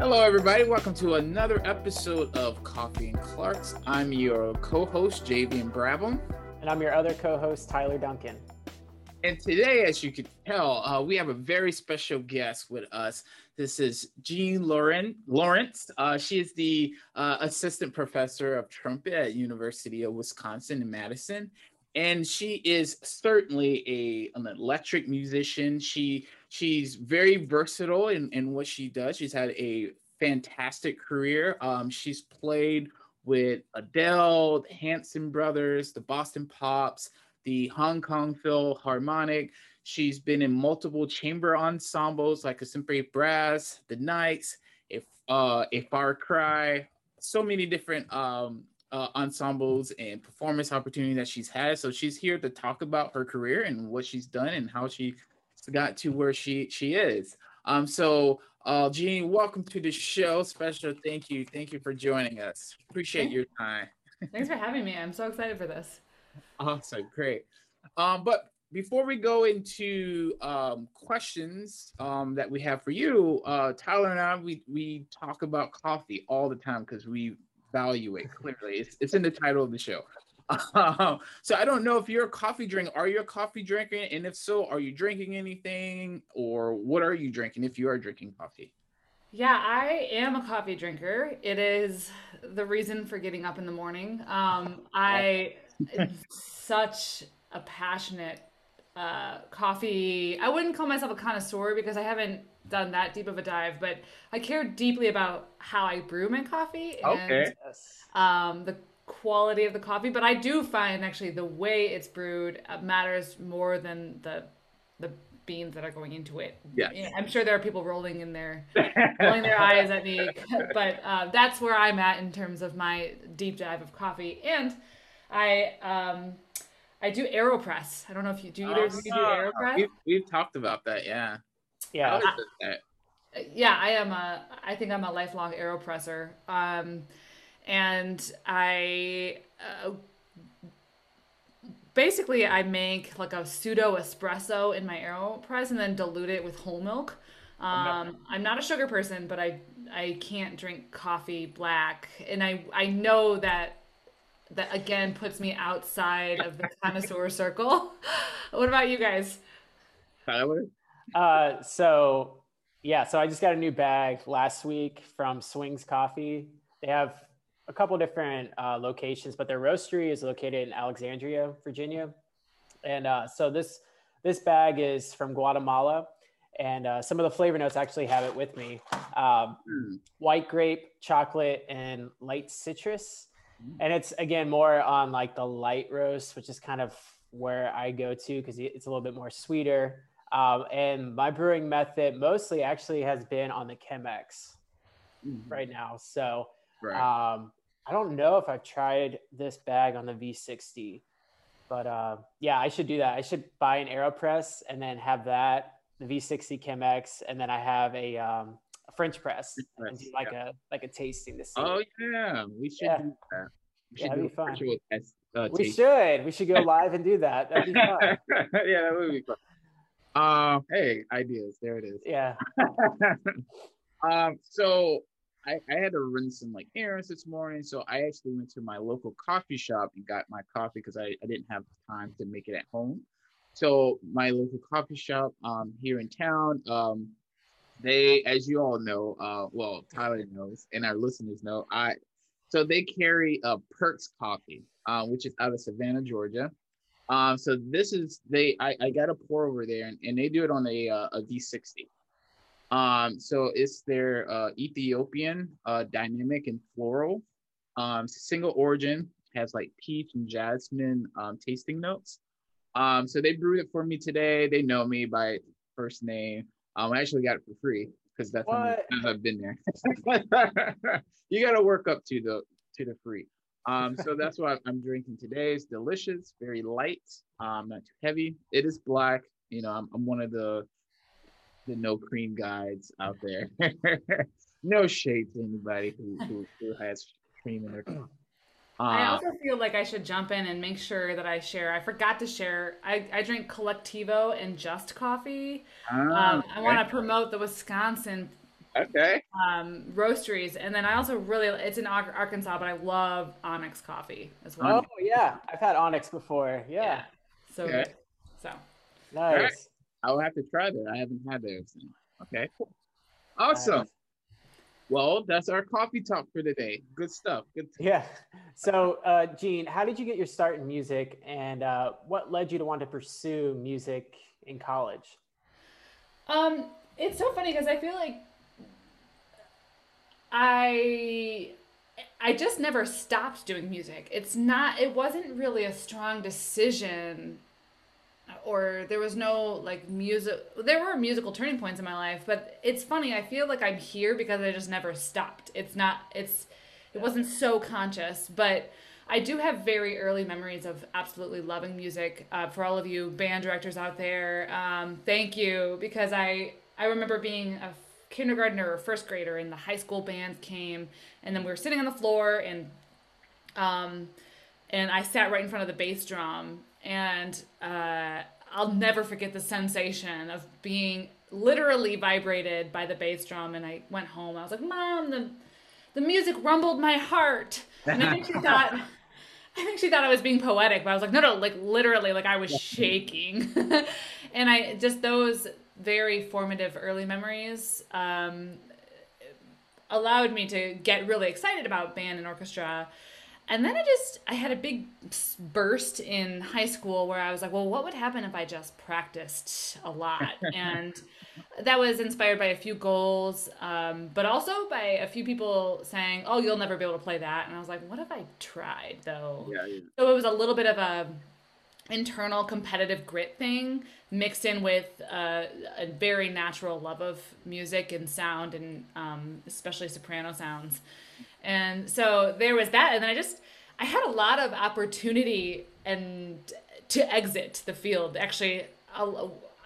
Hello, everybody. Welcome to another episode of Coffee and Clarks. I'm your co host, Javian Brabham. And I'm your other co host, Tyler Duncan. And today, as you can tell, uh, we have a very special guest with us. This is Jean Lauren Laurenz. Uh, she is the uh, assistant professor of trumpet at University of Wisconsin in Madison, and she is certainly a an electric musician. She she's very versatile in, in what she does. She's had a fantastic career. Um, she's played with Adele, the Hanson Brothers, the Boston Pops, the Hong Kong Philharmonic. She's been in multiple chamber ensembles like a Sempre Brass, the Knights, if uh, a Far Cry, so many different um, uh, ensembles and performance opportunities that she's had. So she's here to talk about her career and what she's done and how she got to where she she is. Um, so uh, Jean, welcome to the show. Special thank you, thank you for joining us. Appreciate your time. Thanks for having me. I'm so excited for this. Awesome, great. Um, but before we go into um, questions um, that we have for you, uh, Tyler and I, we we talk about coffee all the time because we value it clearly. It's, it's in the title of the show. Um, so I don't know if you're a coffee drinker. Are you a coffee drinker? And if so, are you drinking anything or what are you drinking if you are drinking coffee? Yeah, I am a coffee drinker. It is the reason for getting up in the morning. Um, I such a passionate uh, coffee. I wouldn't call myself a connoisseur because I haven't done that deep of a dive, but I care deeply about how I brew my coffee and okay. um, the quality of the coffee, but I do find actually the way it's brewed uh, matters more than the the beans that are going into it. Yeah, I'm sure there are people rolling in their rolling their eyes at me, but uh, that's where I'm at in terms of my deep dive of coffee. And I um I do Aeropress. I don't know if you do either of you do Ah, Aeropress. We've, we've talked about that. Yeah. Yeah. How is it that? yeah, I am a. I think I'm a lifelong aeropresser. Um, and I uh, basically I make like a pseudo espresso in my aeropress and then dilute it with whole milk. Um, I'm not a sugar person, but I I can't drink coffee black, and I I know that that again puts me outside of the connoisseur circle. what about you guys? Tyler? Uh, so yeah, so I just got a new bag last week from Swings Coffee. They have a couple different uh, locations, but their roastery is located in Alexandria, Virginia. And uh, so this this bag is from Guatemala, and uh, some of the flavor notes actually have it with me: um, Hmm. white grape, chocolate, and light citrus. And it's again more on like the light roast, which is kind of where I go to because it's a little bit more sweeter. Um, and my brewing method mostly actually has been on the Chemex Mhm. right now. So Right. um, I don't know if I've tried this bag on the V60, but uh, yeah, I should do that. I should buy an Aeropress and then have that, the V60 Chemex, and then I have a, um, a French press French and do like a like a tasting to see. oh yeah, we should Yeah. do that. We Yeah, should that'd do be fun. test. Uh, we should. We should go live and do that. That'd be fun. yeah, that would be fun. Um, hey, ideas. There it is. Yeah. um, so I, I had to run some like errands this morning, so I actually went to my local coffee shop and got my coffee because I, I didn't have time to make it at home. So my local coffee shop um here in town, um, they, as you all know, uh, well, Tyler knows, and our listeners know, I so they carry a Perks coffee, uh, which is out of Savannah, Georgia. Um, so this is they I, I got a pour over there and, and they do it on a uh, a V60. Um, so it's their uh, Ethiopian uh, dynamic and floral. Um, single origin, has like peach and jasmine um, tasting notes. Um, so they brewed it for me today. They know me by first name. Um, I actually got it for free because that's how? I've been there. you got to work up to the to the free. Um, so that's what I'm drinking today. It's delicious, very light, um, not too heavy. It is black. You know, I'm, I'm one of the the no cream guides out there. no shade to anybody who, who, who has cream in their coffee. I Uh, also feel like I should jump in and make sure that I share. I forgot to share. I, I drink Colectivo and Just Coffee. ah, Um, I want to promote the Wisconsin Okay. Um, roasteries, and then I also really it's in Arkansas, but I love Onyx coffee as well. Oh yeah, I've had Onyx before. Yeah. yeah. So okay. good. So nice. Right. I'll have to try that. I haven't had those. Okay. Awesome. Nice. Well, that's our coffee talk for today. Good stuff. Good. Yeah. So, uh, Jean, how did you get your start in music, and uh, what led you to want to pursue music in college? Um, it's so funny because I feel like I I just never stopped doing music. It's not. It wasn't really a strong decision or there was no like music there were musical turning points in my life but it's funny i feel like i'm here because i just never stopped. It's not it's it wasn't so conscious but i do have very early memories of absolutely loving music uh, for all of you band directors out there. Um, thank you because i i remember being a kindergartner or first grader and the high school band came and then we were sitting on the floor and um and i sat right in front of the bass drum and uh, I'll never forget the sensation of being literally vibrated by the bass drum. And I went home. I was like, "Mom, the the music rumbled my heart." And I think she thought. I think she thought I was being poetic, but I was like, no, no, like literally, like I was shaking. and I just those very formative early memories um, allowed me to get really excited about band and orchestra and then I just I had a big burst in high school where I was like, well, what would happen if I just practiced a lot? and that was inspired by a few goals, um, but also by a few people saying, "Oh, you'll never be able to play that." And I was like, "What if I tried though?" Yeah, yeah. So it was a little bit of a internal competitive grit thing mixed in with uh, a very natural love of music and sound and um, especially soprano sounds and so there was that and then i just i had a lot of opportunity and to exit the field. Actually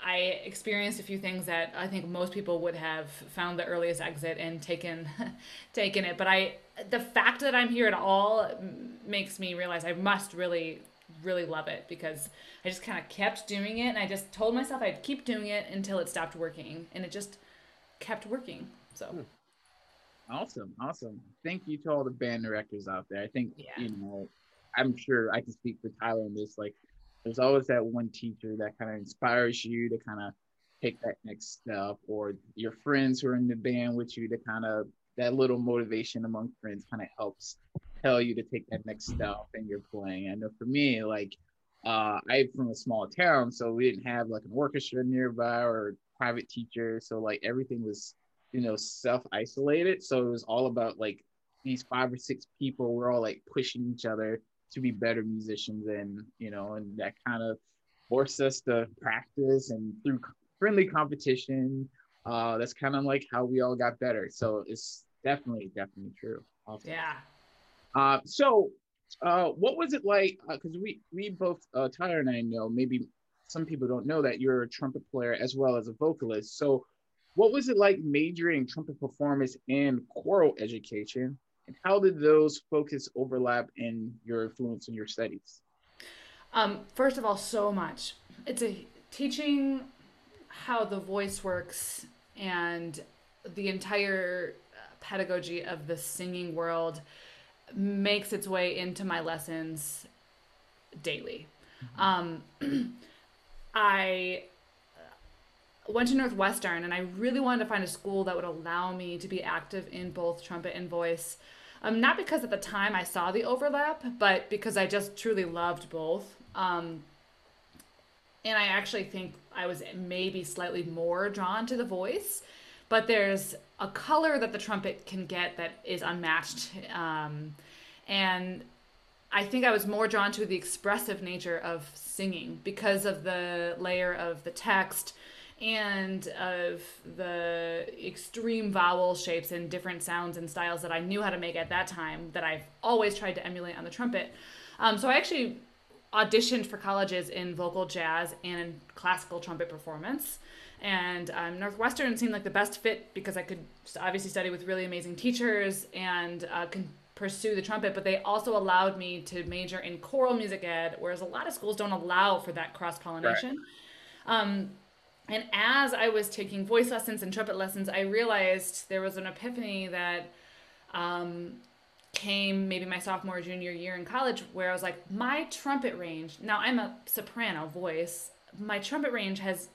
i experienced a few things that i think most people would have found the earliest exit and taken taken it. But i the fact that i'm here at all makes me realize i must really really love it because i just kind of kept doing it and i just told myself i'd keep doing it until it stopped working and it just kept working so. Hmm. Awesome, awesome. Thank you to all the band directors out there. I think yeah. you know, I'm sure I can speak for Tyler in this. Like, there's always that one teacher that kind of inspires you to kind of take that next step, or your friends who are in the band with you to kind of that little motivation among friends kind of helps tell you to take that next step and you're playing. I know for me, like uh, I'm from a small town, so we didn't have like an orchestra nearby or private teacher. So like everything was you know, self isolated. So it was all about like these five or six people were all like pushing each other to be better musicians and you know, and that kind of forced us to practice and through friendly competition. Uh, that's kind of like how we all got better. So it's definitely, definitely true. Also. Yeah. Uh, so uh, what was it like? Because uh, we we both uh, Tyler and I know maybe some people don't know that you're a trumpet player as well as a vocalist. So what was it like majoring in trumpet performance and choral education? And how did those focus overlap in your influence in your studies? Um, first of all, so much. It's a teaching how the voice works and the entire pedagogy of the singing world makes its way into my lessons daily. Mm-hmm. Um, I went to Northwestern and I really wanted to find a school that would allow me to be active in both trumpet and voice. Um, not because at the time I saw the overlap, but because I just truly loved both. Um, and I actually think I was maybe slightly more drawn to the voice, but there's a color that the trumpet can get that is unmatched. Um, and I think I was more drawn to the expressive nature of singing because of the layer of the text and of the extreme vowel shapes and different sounds and styles that I knew how to make at that time that I've always tried to emulate on the trumpet. Um, so I actually auditioned for colleges in vocal jazz and in classical trumpet performance. And um, Northwestern seemed like the best fit because I could obviously study with really amazing teachers and uh, can pursue the trumpet, but they also allowed me to major in choral music ed, whereas a lot of schools don't allow for that cross pollination. Right. Um, and as I was taking voice lessons and trumpet lessons, I realized there was an epiphany that um, came maybe my sophomore junior year in college where I was like, my trumpet range. Now I'm a soprano voice. My trumpet range has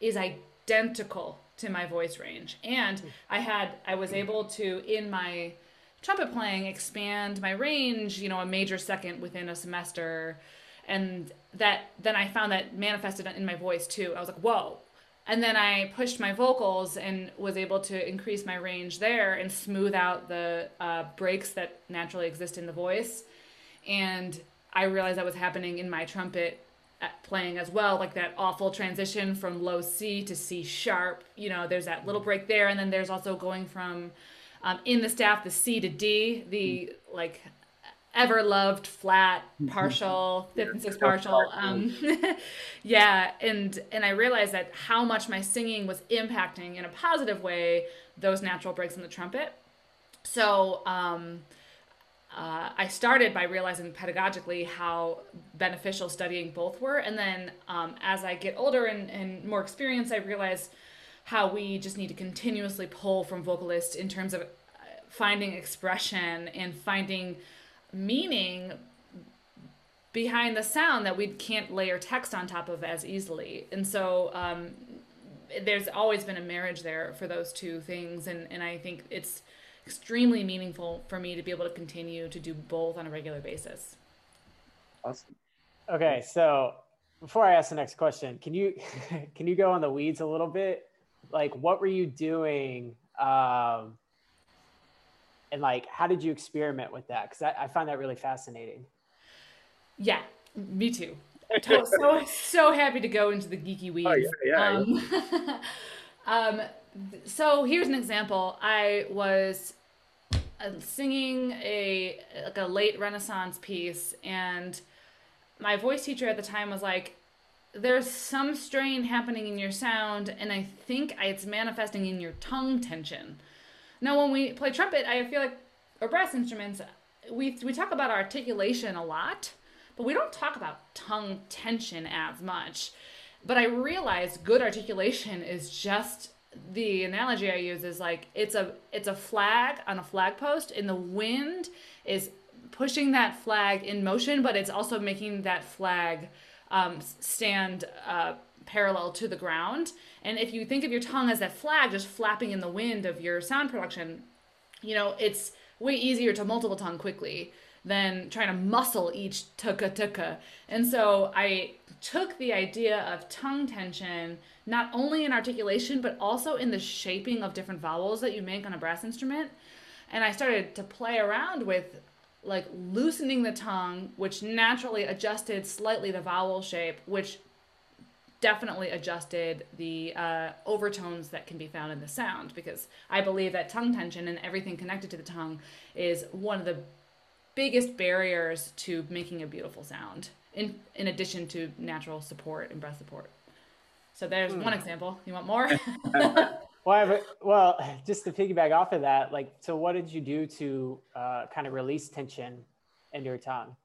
is identical to my voice range, and I had I was able to in my trumpet playing expand my range. You know, a major second within a semester, and that then I found that manifested in my voice too. I was like, whoa, and then I pushed my vocals and was able to increase my range there and smooth out the uh, breaks that naturally exist in the voice. And I realized that was happening in my trumpet uh, playing as well, like that awful transition from low C to C sharp. You know, there's that little break there, and then there's also going from um, in the staff the C to D, the like ever loved flat mm-hmm. partial fifth and sixth partial um, yeah and and i realized that how much my singing was impacting in a positive way those natural breaks in the trumpet so um, uh, I started by realizing pedagogically how beneficial studying both were. And then um, as I get older and, and more experienced, I realize how we just need to continuously pull from vocalists in terms of uh, finding expression and finding meaning behind the sound that we can't layer text on top of as easily. And so um, there's always been a marriage there for those two things. And, and I think it's extremely meaningful for me to be able to continue to do both on a regular basis. Awesome. Okay, so before I ask the next question, can you can you go on the weeds a little bit? Like, what were you doing um, and like how did you experiment with that? Because I, I, find that really fascinating. Yeah me too. So so happy to go into the geeky weeds. Oh, yeah, yeah, um, yeah. um, so here's an example. I was uh, singing a like a late renaissance piece and my voice teacher at the time was like there's some strain happening in your sound and i think it's manifesting in your tongue tension now, when we play trumpet, I feel like, or brass instruments, we, we talk about articulation a lot, but we don't talk about tongue tension as much. But I realize good articulation is just the analogy I use is like it's a it's a flag on a flag post and the wind is pushing that flag in motion, but it's also making that flag um, stand uh, parallel to the ground. And if you think of your tongue as that flag just flapping in the wind of your sound production, you know, it's way easier to multiple tongue quickly than trying to muscle each tuka tuka. And so I took the idea of tongue tension not only in articulation but also in the shaping of different vowels that you make on a brass instrument. And I started to play around with like loosening the tongue, which naturally adjusted slightly the vowel shape, which definitely adjusted the uh, overtones that can be found in the sound because I believe that tongue tension and everything connected to the tongue is one of the biggest barriers to making a beautiful sound in in addition to natural support and breath support. So there's one hmm. example. You want more? well, well, just to piggyback off of that, like, so what did you do to uh, kind of release tension in your tongue?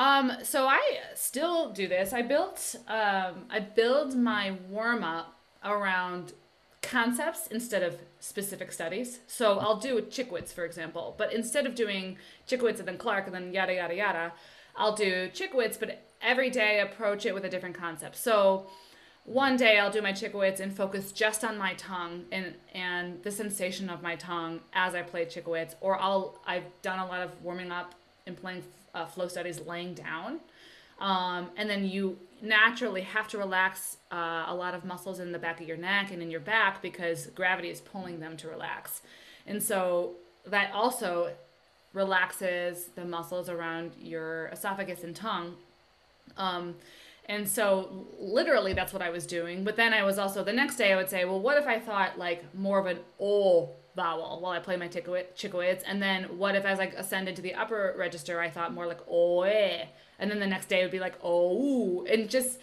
Um, so I still do this. I built um, I build my warm up around concepts instead of specific studies. So I'll do Cichowicz, for example, but instead of doing Cichowicz and then Clarke and then yada yada yada, I'll do Cichowicz, but every day approach it with a different concept. So one day I'll do my Cichowicz and focus just on my tongue and and the sensation of my tongue as I play Cichowicz, or I'll I've done a lot of warming up and playing uh, flow studies laying down. Um, and then you naturally have to relax uh, a lot of muscles in the back of your neck and in your back because gravity is pulling them to relax. And so that also relaxes the muscles around your esophagus and tongue. Um, and so literally that's what I was doing. But then I was also the next day I would say, well, what if I thought like more of an o vowel while I play my Cichowicz? And then what if as I ascended to the upper register, I thought more like oe? And then the next day would be like oh, and just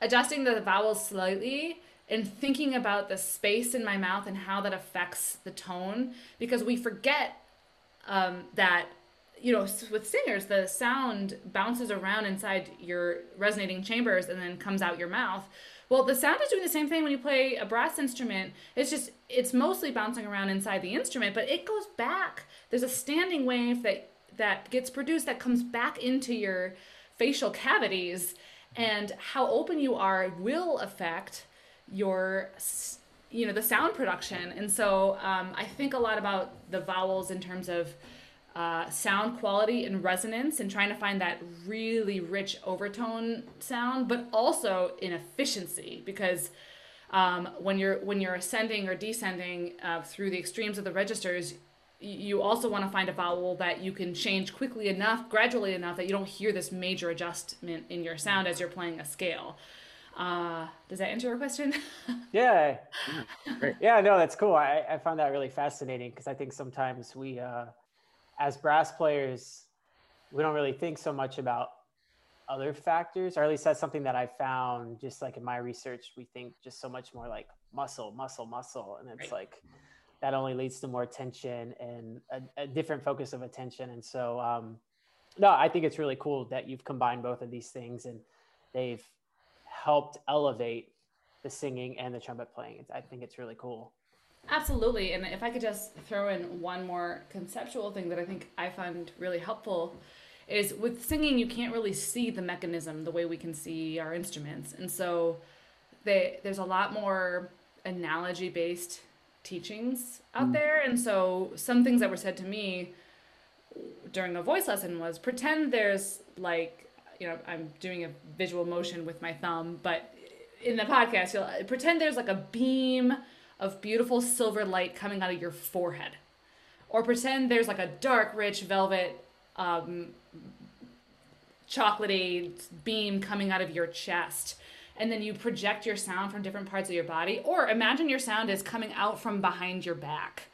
adjusting the vowels slightly and thinking about the space in my mouth and how that affects the tone because we forget um, that you know with singers the sound bounces around inside your resonating chambers and then comes out your mouth Well, the sound is doing the same thing when you play a brass instrument. It's just it's mostly bouncing around inside the instrument, but it goes back. There's a standing wave that that gets produced that comes back into your facial cavities and how open you are will affect your you know the sound production and so um, i think a lot about the vowels in terms of uh, sound quality and resonance and trying to find that really rich overtone sound but also in efficiency because um, when you're when you're ascending or descending uh, through the extremes of the registers you also want to find a vowel that you can change quickly enough gradually enough that you don't hear this major adjustment in your sound as you're playing a scale uh, does that answer your question? yeah. Yeah, no, that's cool. I, I found that really fascinating because I think sometimes we, uh, as brass players, we don't really think so much about other factors, or at least that's something that I found just like in my research. We think just so much more like muscle, muscle, muscle. And it's right. like that only leads to more tension and a, a different focus of attention. And so, um, no, I think it's really cool that you've combined both of these things and they've helped elevate the singing and the trumpet playing. I think it's really cool. Absolutely. And if I could just throw in one more conceptual thing that I think I find really helpful is with singing, you can't really see the mechanism the way we can see our instruments. And so they, there's a lot more analogy based teachings out mm. there. And so some things that were said to me during a voice lesson was pretend there's like you know, I'm doing a visual motion with my thumb, but in the podcast, you'll pretend there's like a beam of beautiful silver light coming out of your forehead, or pretend there's like a dark, rich velvet, um, chocolatey beam coming out of your chest. And then you project your sound from different parts of your body, or imagine your sound is coming out from behind your back.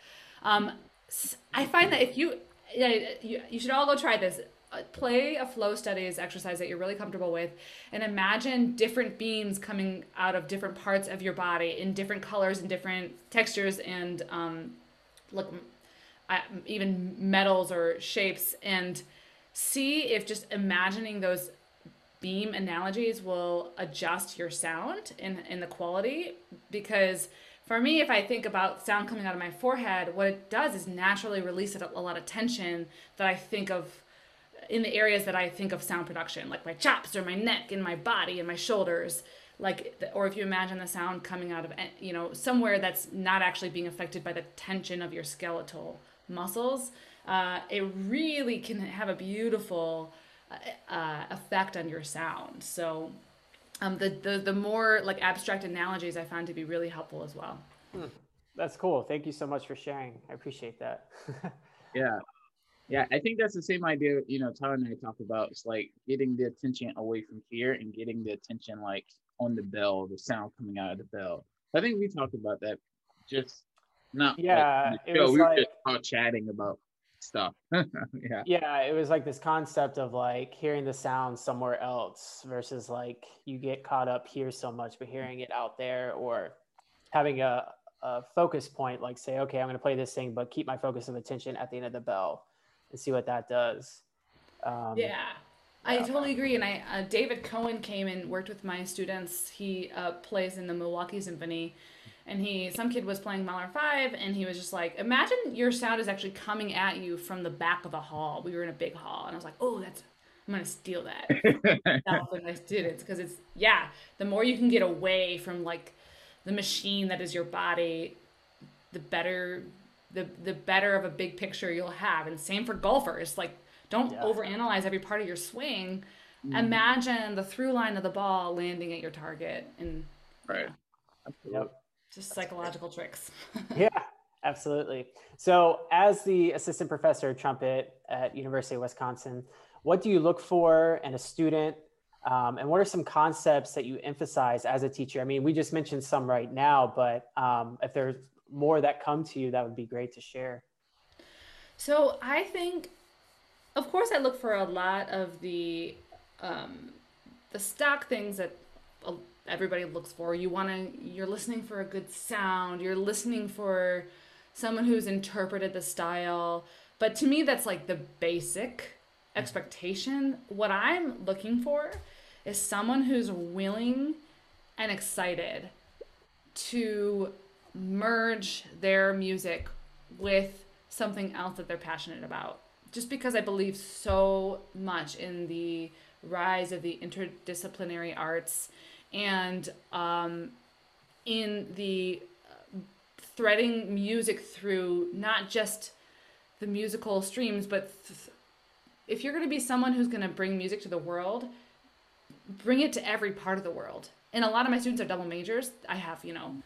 Um, I find that if you, you, you should all go try this play a flow studies exercise that you're really comfortable with and imagine different beams coming out of different parts of your body in different colors and different textures and um, look even metals or shapes and see if just imagining those beam analogies will adjust your sound in, in the quality because for me if i think about sound coming out of my forehead what it does is naturally release a lot of tension that i think of in the areas that I think of sound production, like my chops or my neck and my body and my shoulders, like or if you imagine the sound coming out of you know somewhere that's not actually being affected by the tension of your skeletal muscles, uh, it really can have a beautiful uh, uh, effect on your sound. So um, the, the the more like abstract analogies I found to be really helpful as well. Hmm. That's cool. Thank you so much for sharing. I appreciate that. yeah, yeah, I think that's the same idea, you know, Tyler and I talk about. It's like getting the attention away from here and getting the attention like on the bell, the sound coming out of the bell. I think we talked about that just not yeah, like it was we like, were just all chatting about stuff. yeah. Yeah, it was like this concept of like hearing the sound somewhere else versus like you get caught up here so much, but hearing it out there or having a, a focus point, like say, okay, I'm going to play this thing, but keep my focus of attention at the end of the bell and see what that does. Um, yeah. I totally agree. And I, uh, David Cohen came and worked with my students. He uh, plays in the Milwaukee Symphony, and he some kid was playing Mahler five, and he was just like, imagine your sound is actually coming at you from the back of the hall. We were in a big hall, and I was like, oh, that's I'm gonna steal that. that was my students because it's yeah. The more you can get away from like the machine that is your body, the better the the better of a big picture you'll have. And same for golfers. Like don't yeah. overanalyze every part of your swing. Mm. Imagine the through line of the ball landing at your target and right. Yeah. Yep. Just psychological tricks. yeah, absolutely. So, as the assistant professor of trumpet at University of Wisconsin, what do you look for in a student um, and what are some concepts that you emphasize as a teacher? I mean, we just mentioned some right now, but um, if there's more that come to you, that would be great to share. So I think, of course, I look for a lot of the um, the stock things that everybody looks for. You want to, you're listening for a good sound. You're listening for someone who's interpreted the style. But to me, that's like the basic expectation. What I'm looking for is someone who's willing and excited to merge their music with something else that they're passionate about. Just because I believe so much in the rise of the interdisciplinary arts and um, in the uh, threading music through not just the musical streams, but th- if you're going to be someone who's going to bring music to the world, bring it to every part of the world. And a lot of my students are double majors. I have, you know,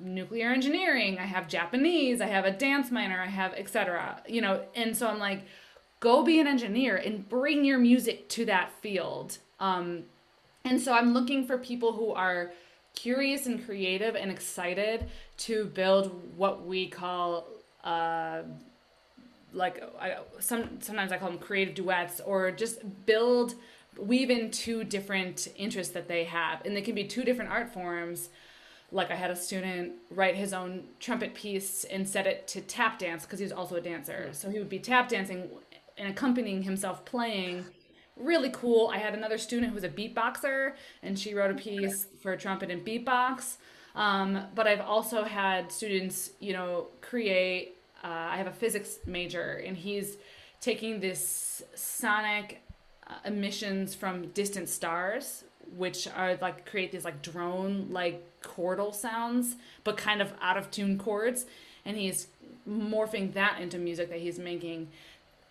nuclear engineering, I have Japanese, I have a dance minor, I have etc. You know, and so I'm like, go be an engineer and bring your music to that field. Um, and so I'm looking for people who are curious and creative and excited to build what we call uh, like I, some sometimes I call them creative duets or just build weave in two different interests that they have and they can be two different art forms like I had a student write his own trumpet piece and set it to tap dance because he was also a dancer. So he would be tap dancing and accompanying himself playing. Really cool. I had another student who was a beatboxer and she wrote a piece for trumpet and beatbox. Um, but I've also had students you know create uh, I have a physics major, and he's taking this sonic uh, emissions from distant stars, which are like create these like drone like chordal sounds, but kind of out of tune chords, and he's morphing that into music that he's making.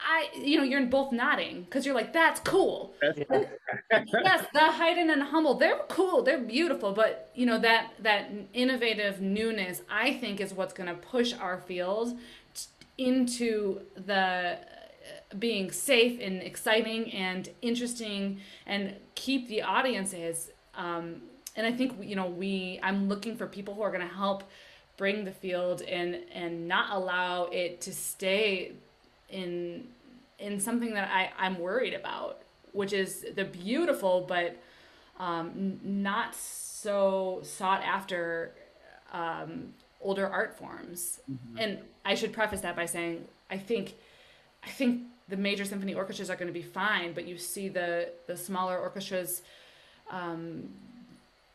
I, you know, you're both nodding because you're like, that's cool. yes, the Haydn and Hummel, they're cool, they're beautiful, but you know that that innovative newness, I think, is what's going to push our field into the uh, being safe and exciting and interesting and keep the audiences um, and i think you know we i'm looking for people who are going to help bring the field and and not allow it to stay in in something that i i'm worried about which is the beautiful but um, not so sought after um, older art forms. Mm-hmm. And I should preface that by saying I think I think the major symphony orchestras are going to be fine, but you see the the smaller orchestras um,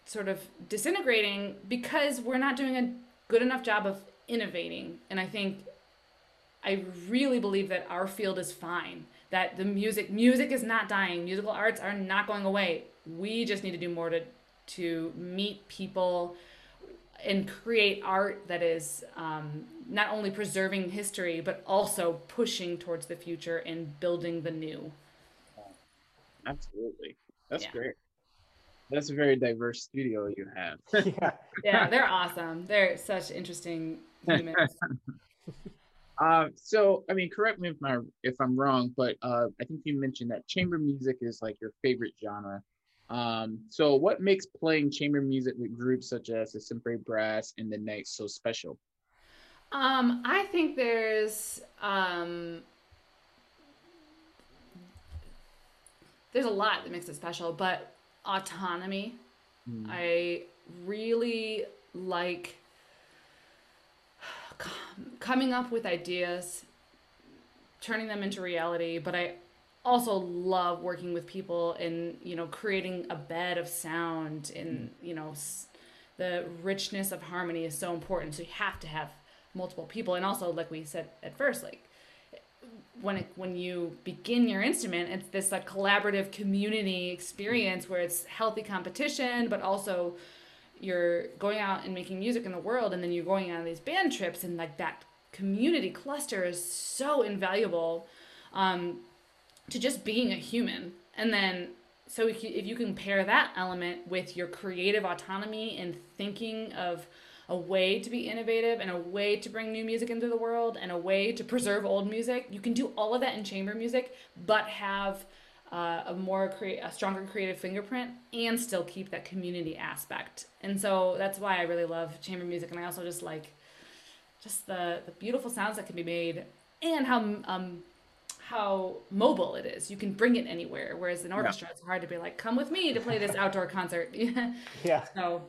sort of disintegrating because we're not doing a good enough job of innovating. And I think I really believe that our field is fine. That the music music is not dying. Musical arts are not going away. We just need to do more to to meet people and create art that is um, not only preserving history but also pushing towards the future and building the new absolutely that's yeah. great that's a very diverse studio you have yeah. yeah they're awesome they're such interesting humans uh, so i mean correct me if, my, if i'm wrong but uh, i think you mentioned that chamber music is like your favorite genre um, so, what makes playing chamber music with groups such as the Sempre Brass and the Knights so special? Um, I think there's um, there's a lot that makes it special, but autonomy. Mm. I really like coming up with ideas, turning them into reality, but I also love working with people and you know creating a bed of sound and mm. you know the richness of harmony is so important so you have to have multiple people and also like we said at first like when it, when you begin your instrument it's this like collaborative community experience where it's healthy competition but also you're going out and making music in the world and then you're going on these band trips and like that community cluster is so invaluable um, to just being a human. And then, so if you, if you can pair that element with your creative autonomy and thinking of a way to be innovative and a way to bring new music into the world and a way to preserve old music, you can do all of that in chamber music, but have uh, a more create a stronger creative fingerprint and still keep that community aspect. And so that's why I really love chamber music, and I also just like just the the beautiful sounds that can be made and how um, how mobile it is. You can bring it anywhere. Whereas in orchestra, yeah. it's hard to be like, come with me to play this outdoor concert. yeah. So.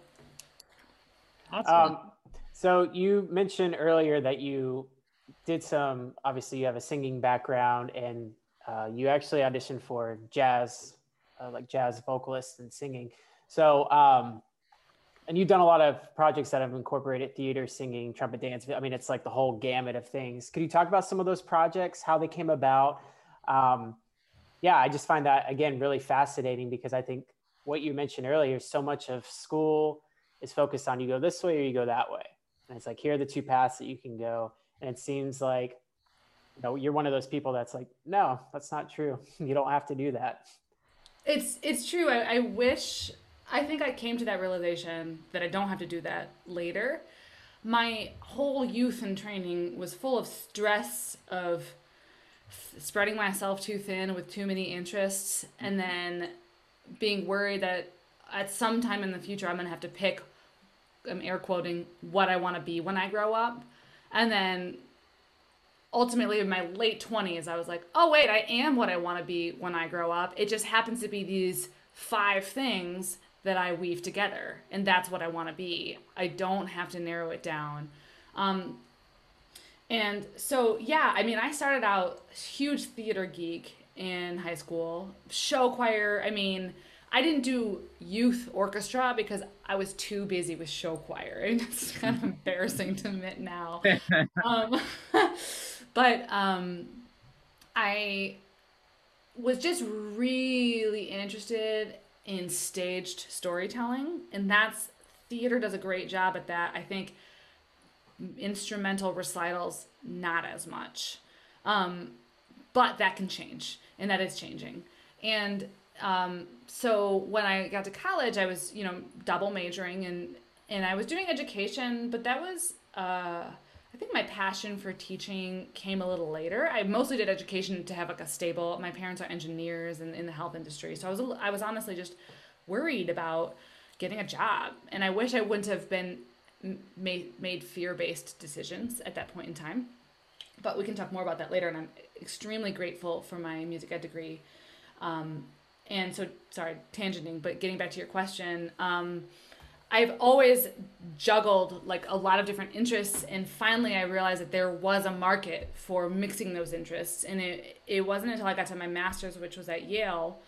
Awesome. Um, so you mentioned earlier that you did some. Obviously, you have a singing background, and uh, you actually auditioned for jazz, uh, like jazz vocalists and singing. So, um, and you've done a lot of projects that have incorporated theater, singing, trumpet dance. I mean, it's like the whole gamut of things. Could you talk about some of those projects, how they came about? Um, yeah, I just find that again really fascinating because I think what you mentioned earlier, so much of school is focused on you go this way or you go that way. And it's like, here are the two paths that you can go. And it seems like, you know, you're one of those people that's like, no, that's not true. you don't have to do that. It's, it's true. I, I wish, I think I came to that realization that I don't have to do that later. My whole youth and training was full of stress of spreading myself too thin with too many interests and then being worried that at some time in the future I'm going to have to pick I'm air quoting what I want to be when I grow up. And then ultimately in my late 20s I was like, "Oh wait, I am what I want to be when I grow up. It just happens to be these five things that I weave together, and that's what I want to be. I don't have to narrow it down." Um, and so, yeah, I mean, I started out huge theater geek in high school, show choir. I mean, I didn't do youth orchestra because I was too busy with show choir. And it's kind of embarrassing to admit now. um, but um, I was just really interested in staged storytelling. And that's theater does a great job at that. I think instrumental recitals, not as much. Um, but that can change, and that is changing. And um, so when I got to college, I was, you know, double majoring and and I was doing education, but that was uh, I think my passion for teaching came a little later. I mostly did education to have like a stable. My parents are engineers and in the health industry, so I was I was honestly just worried about getting a job, and I wish I wouldn't have been made made fear based decisions at that point in time. But we can talk more about that later, and I'm extremely grateful for my music ed degree. Um, and so, sorry, tangenting, but getting back to your question, um, I've always juggled like a lot of different interests, and finally I realized that there was a market for mixing those interests. And it it wasn't until I got to my master's, which was at Yale,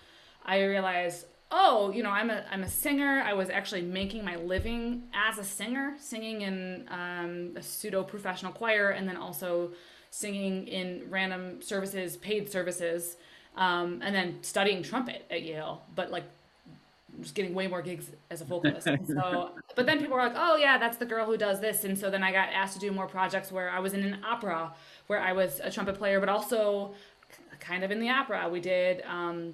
I realized oh, you know, I'm a I'm a singer. I was actually making my living as a singer, singing in um, a pseudo professional choir, and then also singing in random services, paid services, um, and then studying trumpet at Yale. But like, just getting way more gigs as a vocalist. And so, but then people were like, oh yeah, that's the girl who does this. And so then I got asked to do more projects where I was in an opera, where I was a trumpet player, but also kind of in the opera. We did. Um,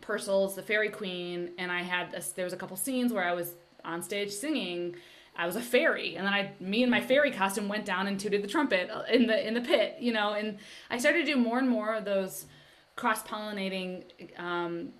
Purcell's The Fairy Queen, and I had a, there was a couple scenes where I was on stage singing. I was a fairy, and then I, me and my fairy costume went down and tooted the trumpet in the in the pit, you know. And I started to do more and more of those cross pollinating um,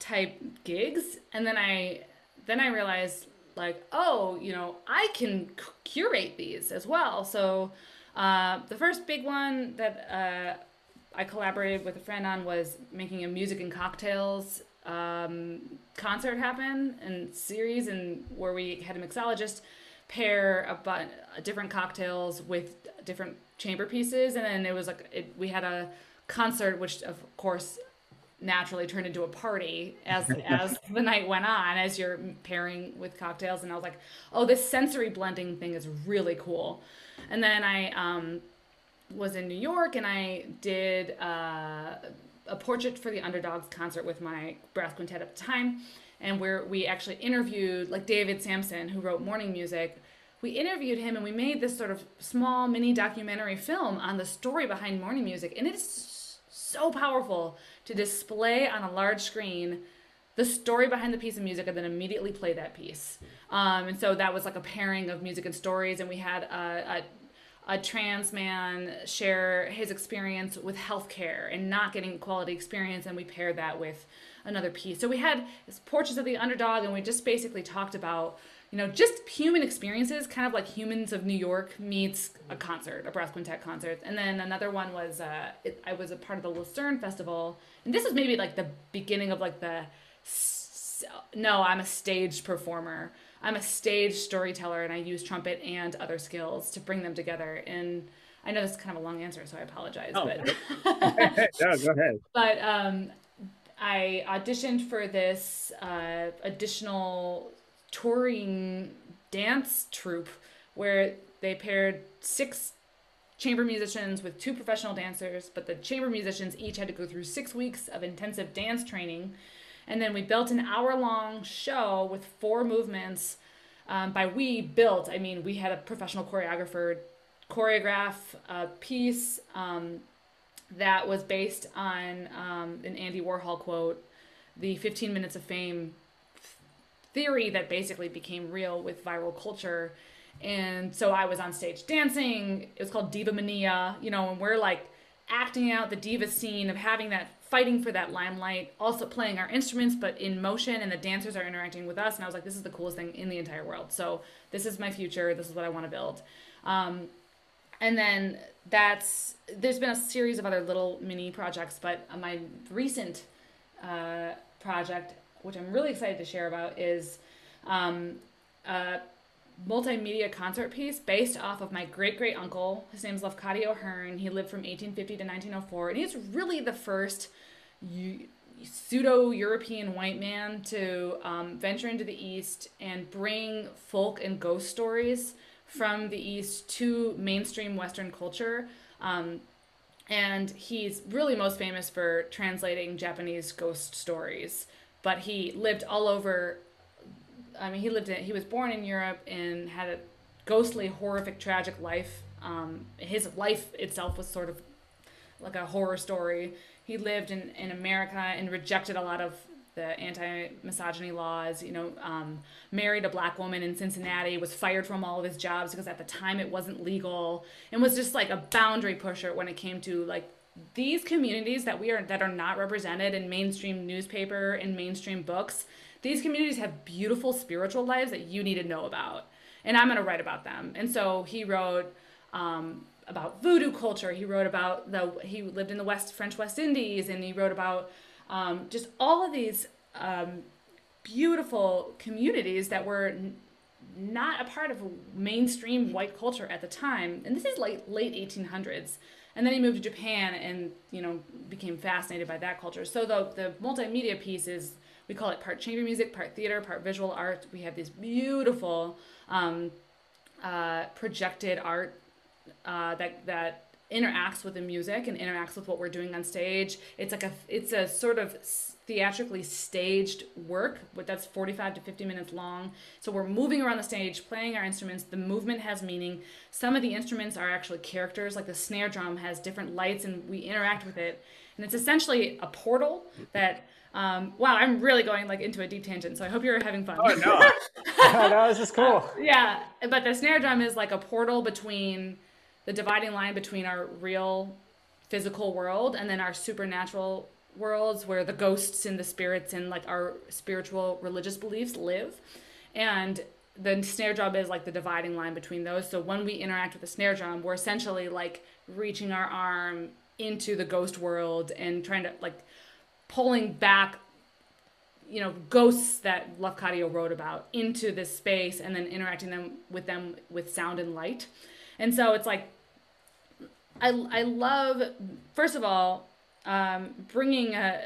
type gigs, and then I then I realized like, oh, you know, I can curate these as well. So uh, the first big one that uh, I collaborated with a friend on was making a music and cocktails um, concert happen and series, and where we had a mixologist pair a, bu- different cocktails with different chamber pieces, and then it was like it, we had a concert, which of course naturally turned into a party as as the night went on as you're pairing with cocktails. And I was like oh this sensory blending thing is really cool. And then I um was in New York and I did uh, a portrait for the Underdogs concert with my brass quintet at the time, and where we actually interviewed like David Sampson, who wrote Morning Music. We interviewed him and we made this sort of small mini documentary film on the story behind morning music, and it's so powerful to display on a large screen the story behind the piece of music and then immediately play that piece. Um, and so that was like a pairing of music and stories, and we had a, a a trans man share his experience with healthcare and not getting quality experience, and we paired that with another piece. So we had portraits of the underdog, and we just basically talked about you know just human experiences, kind of like Humans of New York meets a concert, a brass quintet concert. And then another one was uh, it, I was a part of the Lucerne Festival, and this was maybe like the beginning of like the no, I'm a stage performer. I'm a stage storyteller and I use trumpet and other skills to bring them together. And I know this is kind of a long answer, so I apologize. Oh, but no, go ahead. But um, I auditioned for this uh, additional touring dance troupe where they paired six chamber musicians with two professional dancers, but the chamber musicians each had to go through six weeks of intensive dance training. And then we built an hour long show with four movements. Um, by we built, I mean we had a professional choreographer choreograph a piece um, that was based on um, an Andy Warhol quote, the 15 minutes of fame theory that basically became real with viral culture. And so I was on stage dancing. It was called Diva Mania, you know, and we're like acting out the diva scene of having that fighting for that limelight, also playing our instruments, but in motion, and the dancers are interacting with us. And I was like, this is the coolest thing in the entire world. So this is my future. This is what I want to build. Um, and then that's there's been a series of other little mini projects, but my recent uh, project, which I'm really excited to share about, is um, a multimedia concert piece based off of my great great uncle. His name's Lafcadio Hearn. He lived from 1850 to 1904, and he's really the first pseudo European white man to um, venture into the East and bring folk and ghost stories from the East to mainstream Western culture. Um, and he's really most famous for translating Japanese ghost stories. But he lived all over. I mean, he lived in. He was born in Europe and had a ghostly, horrific, tragic life. Um, his life itself was sort of like a horror story. He lived in, in America and rejected a lot of the anti-miscegenation laws you know um, married a black woman in cincinnati was fired from all of his jobs because at the time it wasn't legal and was just like a boundary pusher when it came to like these communities that we are that are not represented in mainstream newspaper and mainstream books these communities have beautiful spiritual lives that you need to know about and i'm going to write about them and so he wrote um, about voodoo culture he wrote about the he lived in the west french west indies and he wrote about um, just all of these um, beautiful communities that were n- not a part of mainstream white culture at the time. And this is like late 1800s. And then he moved to Japan and, you know, became fascinated by that culture. So the, the multimedia piece is, we call it part chamber music, part theater, part visual art. We have these beautiful um, uh, projected art uh, that, that interacts with the music and interacts with what we're doing on stage. It's like a it's a sort of theatrically staged work, but that's 45 to 50 minutes long. So we're moving around the stage, playing our instruments. The movement has meaning. Some of the instruments are actually characters, like the snare drum has different lights and we interact with it. And it's essentially a portal that um, wow, I'm really going like into a deep tangent, so I hope you're having fun. Oh no, no, this is cool. Uh, yeah, but the snare drum is like a portal between the dividing line between our real physical world and then our supernatural worlds where the ghosts and the spirits and like our spiritual religious beliefs live. And the snare drum is like the dividing line between those. So when we interact with the snare drum we're essentially like reaching our arm into the ghost world and trying to like pulling back you know ghosts that Lafcadio wrote about into this space and then interacting them with them with sound and light and so it's like, I, I love, first of all, um, bringing a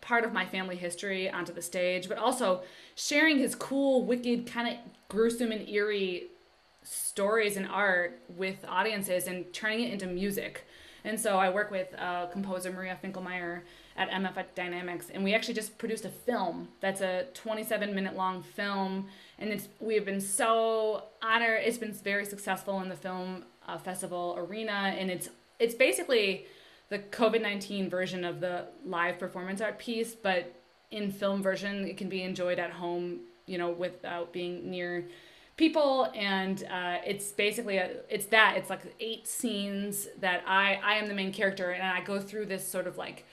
part of my family history onto the stage, but also sharing his cool, wicked, kind of gruesome and eerie stories and art with audiences and turning it into music. And so I work with uh, composer Maria Finkelmeier at MF Dynamics, and we actually just produced a film that's a 27 minute long film and it's we've been so honored. It's been very successful in the film uh, festival arena, and it's it's basically the COVID nineteen version of the live performance art piece, but in film version, it can be enjoyed at home, you know, without being near people and uh, it's basically a, it's that it's like eight scenes that i i am the main character and i go through this sort of like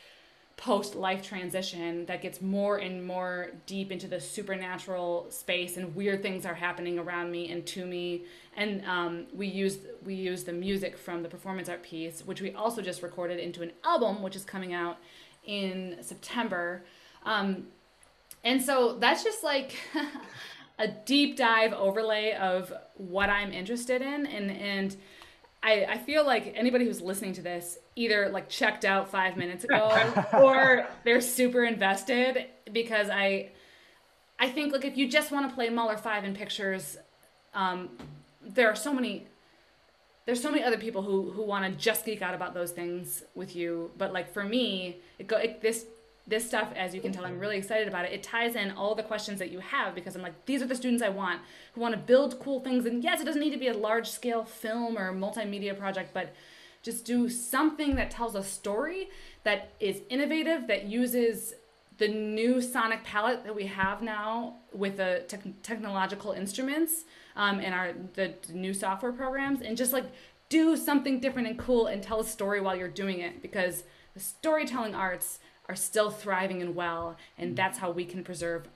post life transition that gets more and more deep into the supernatural space and weird things are happening around me and to me. And um, we use we use the music from the performance art piece which we also just recorded into an album which is coming out in september. Um, and so that's just like a deep dive overlay of what i'm interested in. And and I, I feel like anybody who's listening to this either like checked out five minutes ago or they're super invested because I I think like if you just want to play Mahler five in pictures, um, there are so many there's so many other people who who want to just geek out about those things with you. But like for me, it go it, this this stuff, as you can tell, I'm really excited about it. It ties in all the questions that you have because I'm like, these are the students I want who want to build cool things. And yes, it doesn't need to be a large scale film or multimedia project, but just do something that tells a story that is innovative, that uses the new sonic palette that we have now with the te- technological instruments um, and our the new software programs, and just like do something different and cool and tell a story while you're doing it because the storytelling arts are still thriving and well, and that's how we can preserve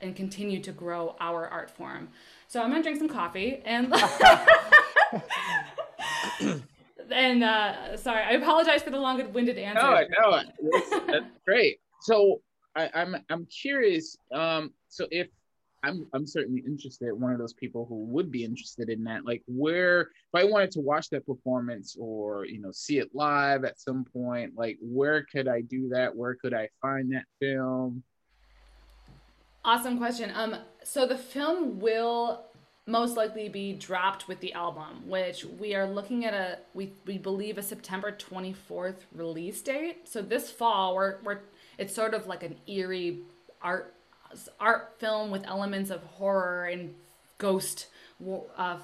and continue to grow our art form. So I'm gonna drink some coffee and. and uh, sorry, I apologize for the long-winded answer. No, no, that's, that's great. So I, I'm I'm curious. Um, so if I'm I'm certainly interested. One of those people who would be interested in that. Like, where if I wanted to watch that performance or you know see it live at some point, like where could I do that? Where could I find that film? Awesome question. Um, so the film will most likely be dropped with the album, which we are looking at a we we believe a September 24th release date. So this fall, we're we're it's sort of like an eerie art art film with elements of horror and ghost uh,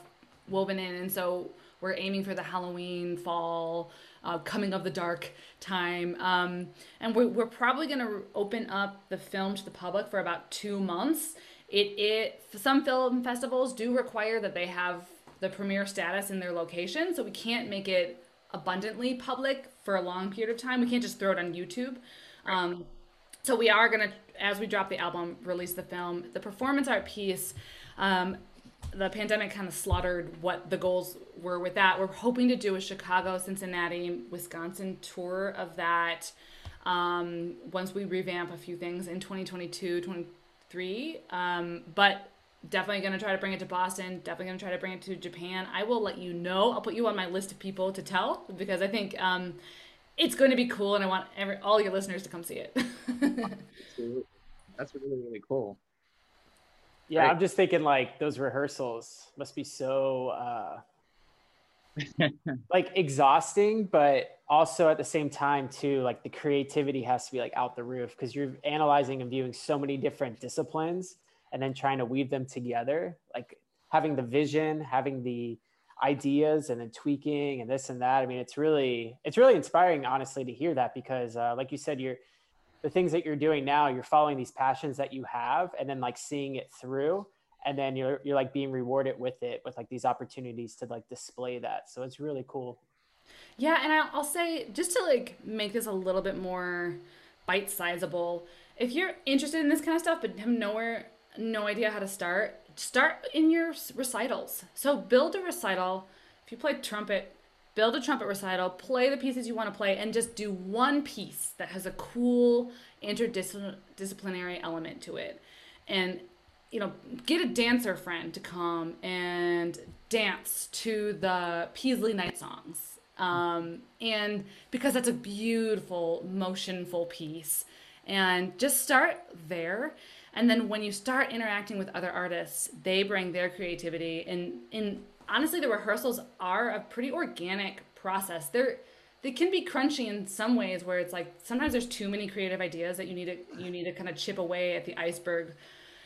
woven in, and so we're aiming for the Halloween fall, uh, coming of the dark time, um, and we're, we're probably going to open up the film to the public for about two months. It it some film festivals do require that they have the premiere status in their location, so we can't make it abundantly public for a long period of time. We can't just throw it on YouTube. Um, so we are gonna, as we drop the album, release the film. The performance art piece, um, the pandemic kind of slaughtered what the goals were with that. We're hoping to do a Chicago, Cincinnati, Wisconsin tour of that um, once we revamp a few things in 2022, 23. Um, but definitely going to try to bring it to Boston. Definitely going to try to bring it to Japan. I will let you know. I'll put you on my list of people to tell because I think um, it's going to be cool, and I want every, all your listeners to come see it. That's really really cool. Yeah, right. I'm just thinking like those rehearsals must be so uh, like exhausting, but also at the same time too, like the creativity has to be like out the roof because you're analyzing and viewing so many different disciplines and then trying to weave them together. Like having the vision, having the ideas and then tweaking and this and that. I mean, it's really it's really inspiring, honestly, to hear that because, uh, like you said, you're the things that you're doing now. You're following these passions that you have, and then like seeing it through, and then you're you're like being rewarded with it with like these opportunities to like display that. So it's really cool. Yeah, and I'll say just to like make this a little bit more bite sizable. If you're interested in this kind of stuff but have nowhere no idea how to start, start in your recitals. So build a recital. If you play trumpet, build a trumpet recital, play the pieces you want to play, and just do one piece that has a cool interdisciplinary element to it. And you know, get a dancer friend to come and dance to the Peaslee Night songs. Um, and because that's a beautiful, motionful piece. And just start there and then when you start interacting with other artists, they bring their creativity. And, and honestly, the rehearsals are a pretty organic process. They're they can be crunchy in some ways where it's like sometimes there's too many creative ideas that you need to you need to kind of chip away at the iceberg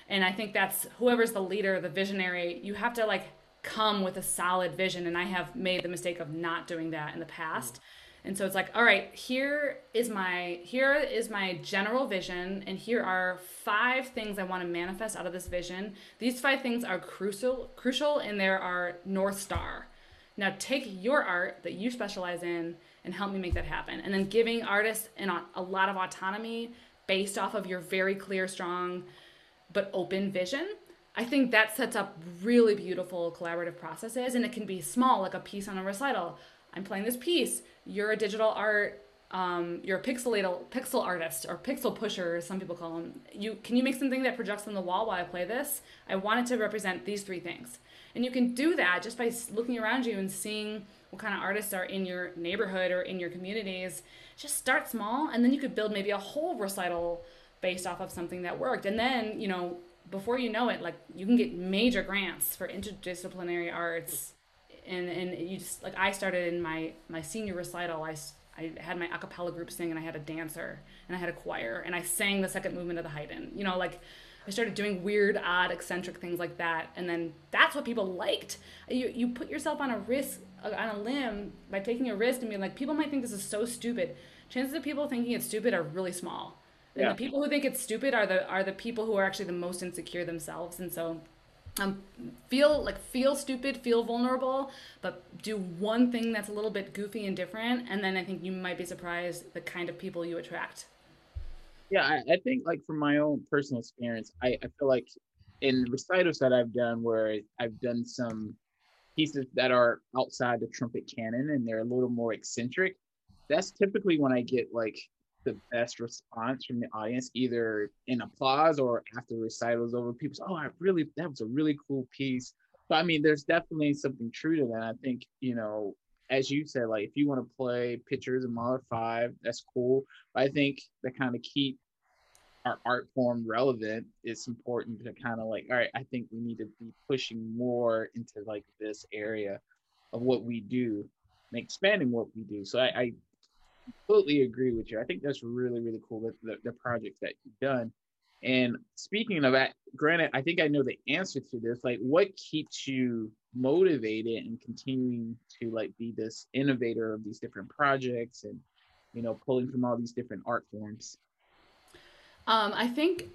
and i think that's whoever's the leader the visionary you have to like come with a solid vision and i have made the mistake of not doing that in the past and so it's like, all right, here is my here is my general vision and here are five things I want to manifest out of this vision. These five things are crucial crucial and there are north star. Now take your art that you specialize in and help me make that happen. And then giving artists an, a lot of autonomy based off of your very clear, strong, but open vision. I think that sets up really beautiful collaborative processes and it can be small, like a piece on a recital. I'm playing this piece you're a digital art um, you're a pixelated pixel artist or pixel pusher, some people call them. You can you make something that projects on the wall while I play this? I want it to represent these three things, And you can do that just by looking around you and seeing what kind of artists are in your neighborhood or in your communities. Just start small, and then you could build maybe a whole recital based off of something that worked. And then, you know, before you know it, like you can get major grants for interdisciplinary arts. And, and you just like I started in my my senior recital. I I had my a cappella group sing and I had a dancer and I had a choir and I sang the second movement of the Haydn. You know, like I started doing weird, odd, eccentric things like that, and then that's what people liked. You you put yourself on a risk uh, on a limb by taking a risk and being like, people might think this is so stupid. Chances of people thinking it's stupid are really small. And yeah. the people who think it's stupid are the are the people who are actually the most insecure themselves, and so um, feel like feel stupid, feel vulnerable, but do one thing that's a little bit goofy and different, and then I think you might be surprised the kind of people you attract. Yeah, I, I think like from my own personal experience, I, I feel like in recitals that I've done where I've done some pieces that are outside the trumpet canon and they're a little more eccentric, that's typically when I get like the best response from the audience, either in applause or after recitals over. People say, "Oh, I really that was a really cool piece." But I mean, there's definitely something true to that. I think you know, as you said, like if you want to play pictures in Mahler Five, that's cool. But I think that kind of keep our art form relevant, it's important to kind of like, all right, I think we need to be pushing more into like this area of what we do and expanding what we do. So I, I completely agree with you. I think that's really, really cool with the, the projects that you've done. And speaking of that, granted, I think I know the answer to this. Like, what keeps you motivated and continuing to like be this innovator of these different projects and you know pulling from all these different art forms? Um, I think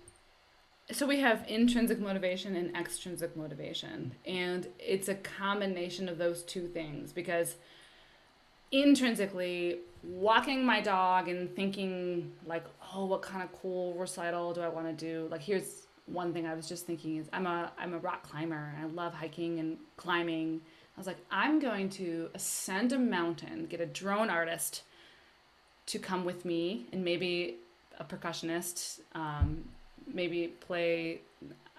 so. We have intrinsic motivation and extrinsic motivation, and it's a combination of those two things because intrinsically walking my dog and thinking like oh what kind of cool recital do i want to do? Like here's one thing i was just thinking is i'm a i'm a rock climber and i love hiking and climbing. I was like i'm going to ascend a mountain get a drone artist to come with me and maybe a percussionist um, maybe play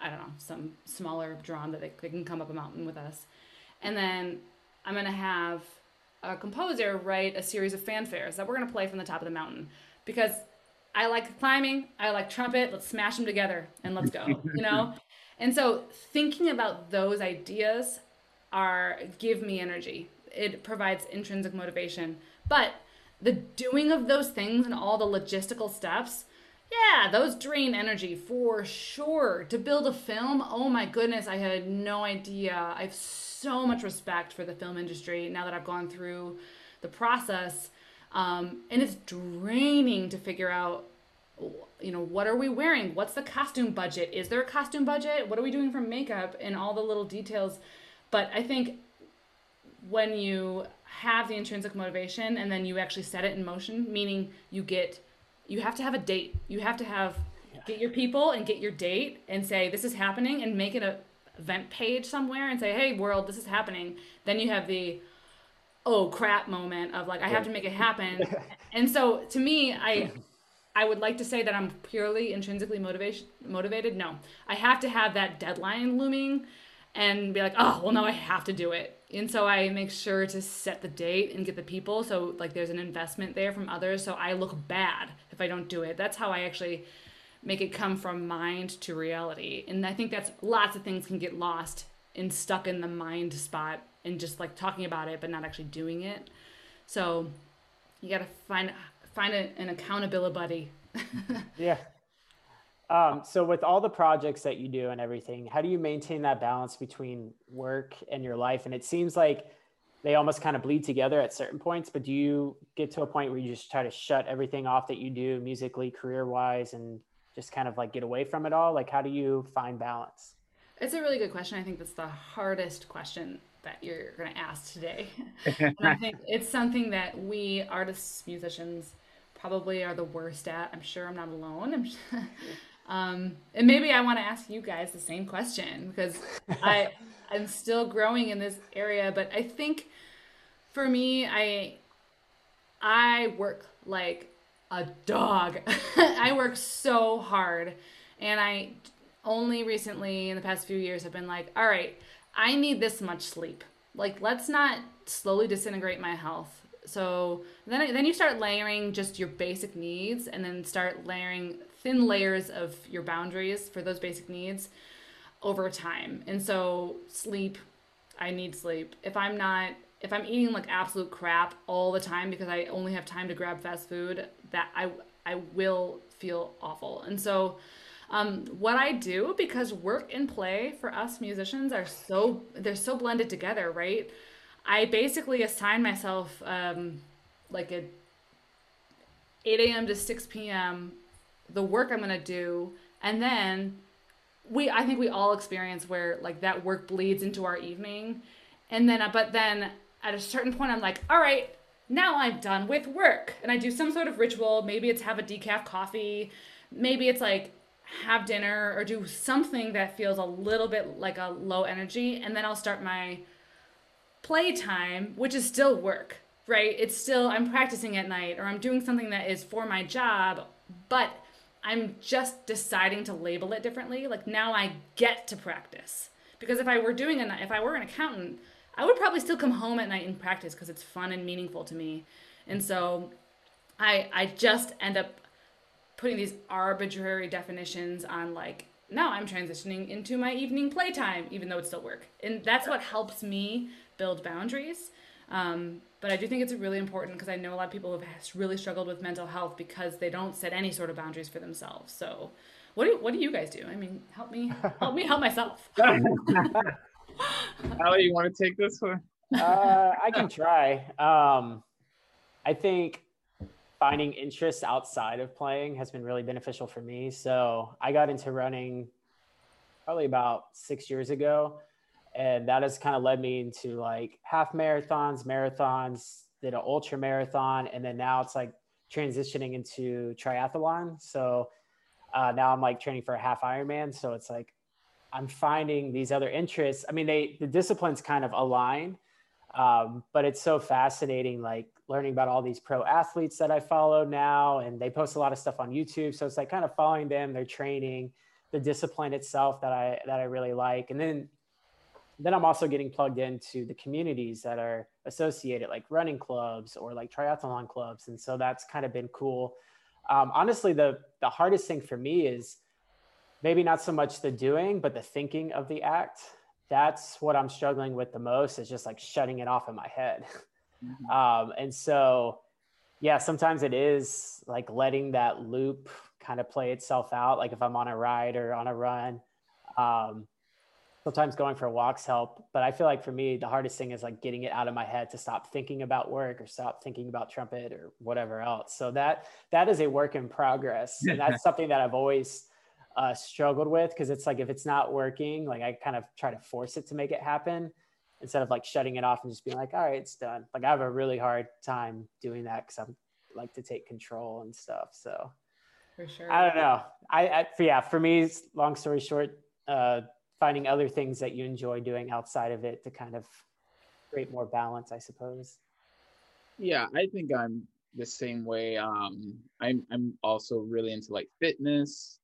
i don't know some smaller drum that they, they can come up a mountain with us. And then i'm going to have a composer write a series of fanfares that we're going to play from the top of the mountain because I like climbing, I like trumpet, let's smash them together and let's go, you know? And so thinking about those ideas are give me energy. It provides intrinsic motivation. But the doing of those things and all the logistical steps, yeah, those drain energy for sure. To build a film, oh my goodness, I had no idea. I've so much respect for the film industry now that I've gone through the process. Um, and it's draining to figure out you know what are we wearing what's the costume budget is there a costume budget what are we doing for makeup and all the little details but i think when you have the intrinsic motivation and then you actually set it in motion meaning you get you have to have a date you have to have get your people and get your date and say this is happening and make it a event page somewhere and say, "Hey, world, this is happening." Then you have the oh crap moment of like I have to make it happen. and so to me, I I would like to say that I'm purely intrinsically motivation motivated. No, I have to have that deadline looming and be like, oh, well, no, I have to do it. And so I make sure to set the date and get the people. So like there's an investment there from others. So I look bad if I don't do it. That's how I actually make it come from mind to reality. And I think that's lots of things can get lost and stuck in the mind spot and just like talking about it but not actually doing it. So you got to find find a, an accountability buddy. yeah. Um, so with all the projects that you do and everything, how do you maintain that balance between work and your life? And it seems like they almost kind of bleed together at certain points, but do you get to a point where you just try to shut everything off that you do musically, career wise, and just kind of like get away from it all? Like, how do you find balance? It's a really good question. I think that's the hardest question that you're going to ask today. I think it's something that we artists, musicians, probably are the worst at. I'm sure I'm not alone. I'm um, and maybe I want to ask you guys the same question because I I'm still growing in this area, but I think for me, I I work like a dog. I work so hard. And I only recently, in the past few years, have been like, all right, I need this much sleep. Like, let's not slowly disintegrate my health. So then, then you start layering just your basic needs, and then start layering thin layers of your boundaries for those basic needs over time. And so sleep, I need sleep. If I'm not if I'm eating like absolute crap all the time because I only have time to grab fast food, that I I will feel awful. And so um, what I do because work and play for us musicians are so they're so blended together, right? I basically assign myself um, like a 8 a.m. to 6 p.m. the work I'm gonna do, and then we I think we all experience where like that work bleeds into our evening, and then but then at a certain point, I'm like, all right, now I'm done with work. And I do some sort of ritual. Maybe it's have a decaf coffee. Maybe it's like have dinner or do something that feels a little bit like a low energy. And then I'll start my playtime, which is still work, right? It's still, I'm practicing at night or I'm doing something that is for my job, but I'm just deciding to label it differently. Like now I get to practice. Because if I were doing an, if I were an accountant, I would probably still come home at night and practice because it's fun and meaningful to me. And so I I just end up putting these arbitrary definitions on like now I'm transitioning into my evening playtime, even though it's still work. And that's what helps me build boundaries. Um, but I do think it's really important because I know a lot of people have really struggled with mental health because they don't set any sort of boundaries for themselves. So, what do what do you guys do? I mean, help me help me help myself. Ali, you want to take this one? uh, I can try. Um, I think finding interests outside of playing has been really beneficial for me. So I got into running probably about six years ago. And that has kind of led me into like half marathons, marathons, did an ultra marathon. And then now it's like transitioning into triathlon. So uh, now I'm like training for a half Ironman. So it's like I'm finding these other interests. I mean, they the disciplines kind of align, um, but it's so fascinating, like learning about all these pro athletes that I follow now, and they post a lot of stuff on YouTube. So it's like kind of following them, their training, the discipline itself that I that I really like, and then then I'm also getting plugged into the communities that are associated, like running clubs or like triathlon clubs, and so that's kind of been cool. Um, honestly, the the hardest thing for me is maybe not so much the doing, but the thinking of the act. That's what I'm struggling with the most is just like shutting it off in my head. Mm-hmm. Um, and so, yeah, sometimes it is like letting that loop kind of play itself out. Like if I'm on a ride or on a run, um, sometimes going for walks help. But I feel like for me, the hardest thing is like getting it out of my head to stop thinking about work or stop thinking about trumpet or whatever else. So that that is a work in progress, and that's something that I've always uh, struggled with because it's like if it's not working, like I kind of try to force it to make it happen instead of like shutting it off and just being like, all right, it's done. Like I have a really hard time doing that because I'm like to take control and stuff. So for sure, I don't know. I, I yeah, for me, long story short, uh, finding other things that you enjoy doing outside of it to kind of create more balance, I suppose. Yeah, I think I'm the same way. Um, I'm I'm also really into like fitness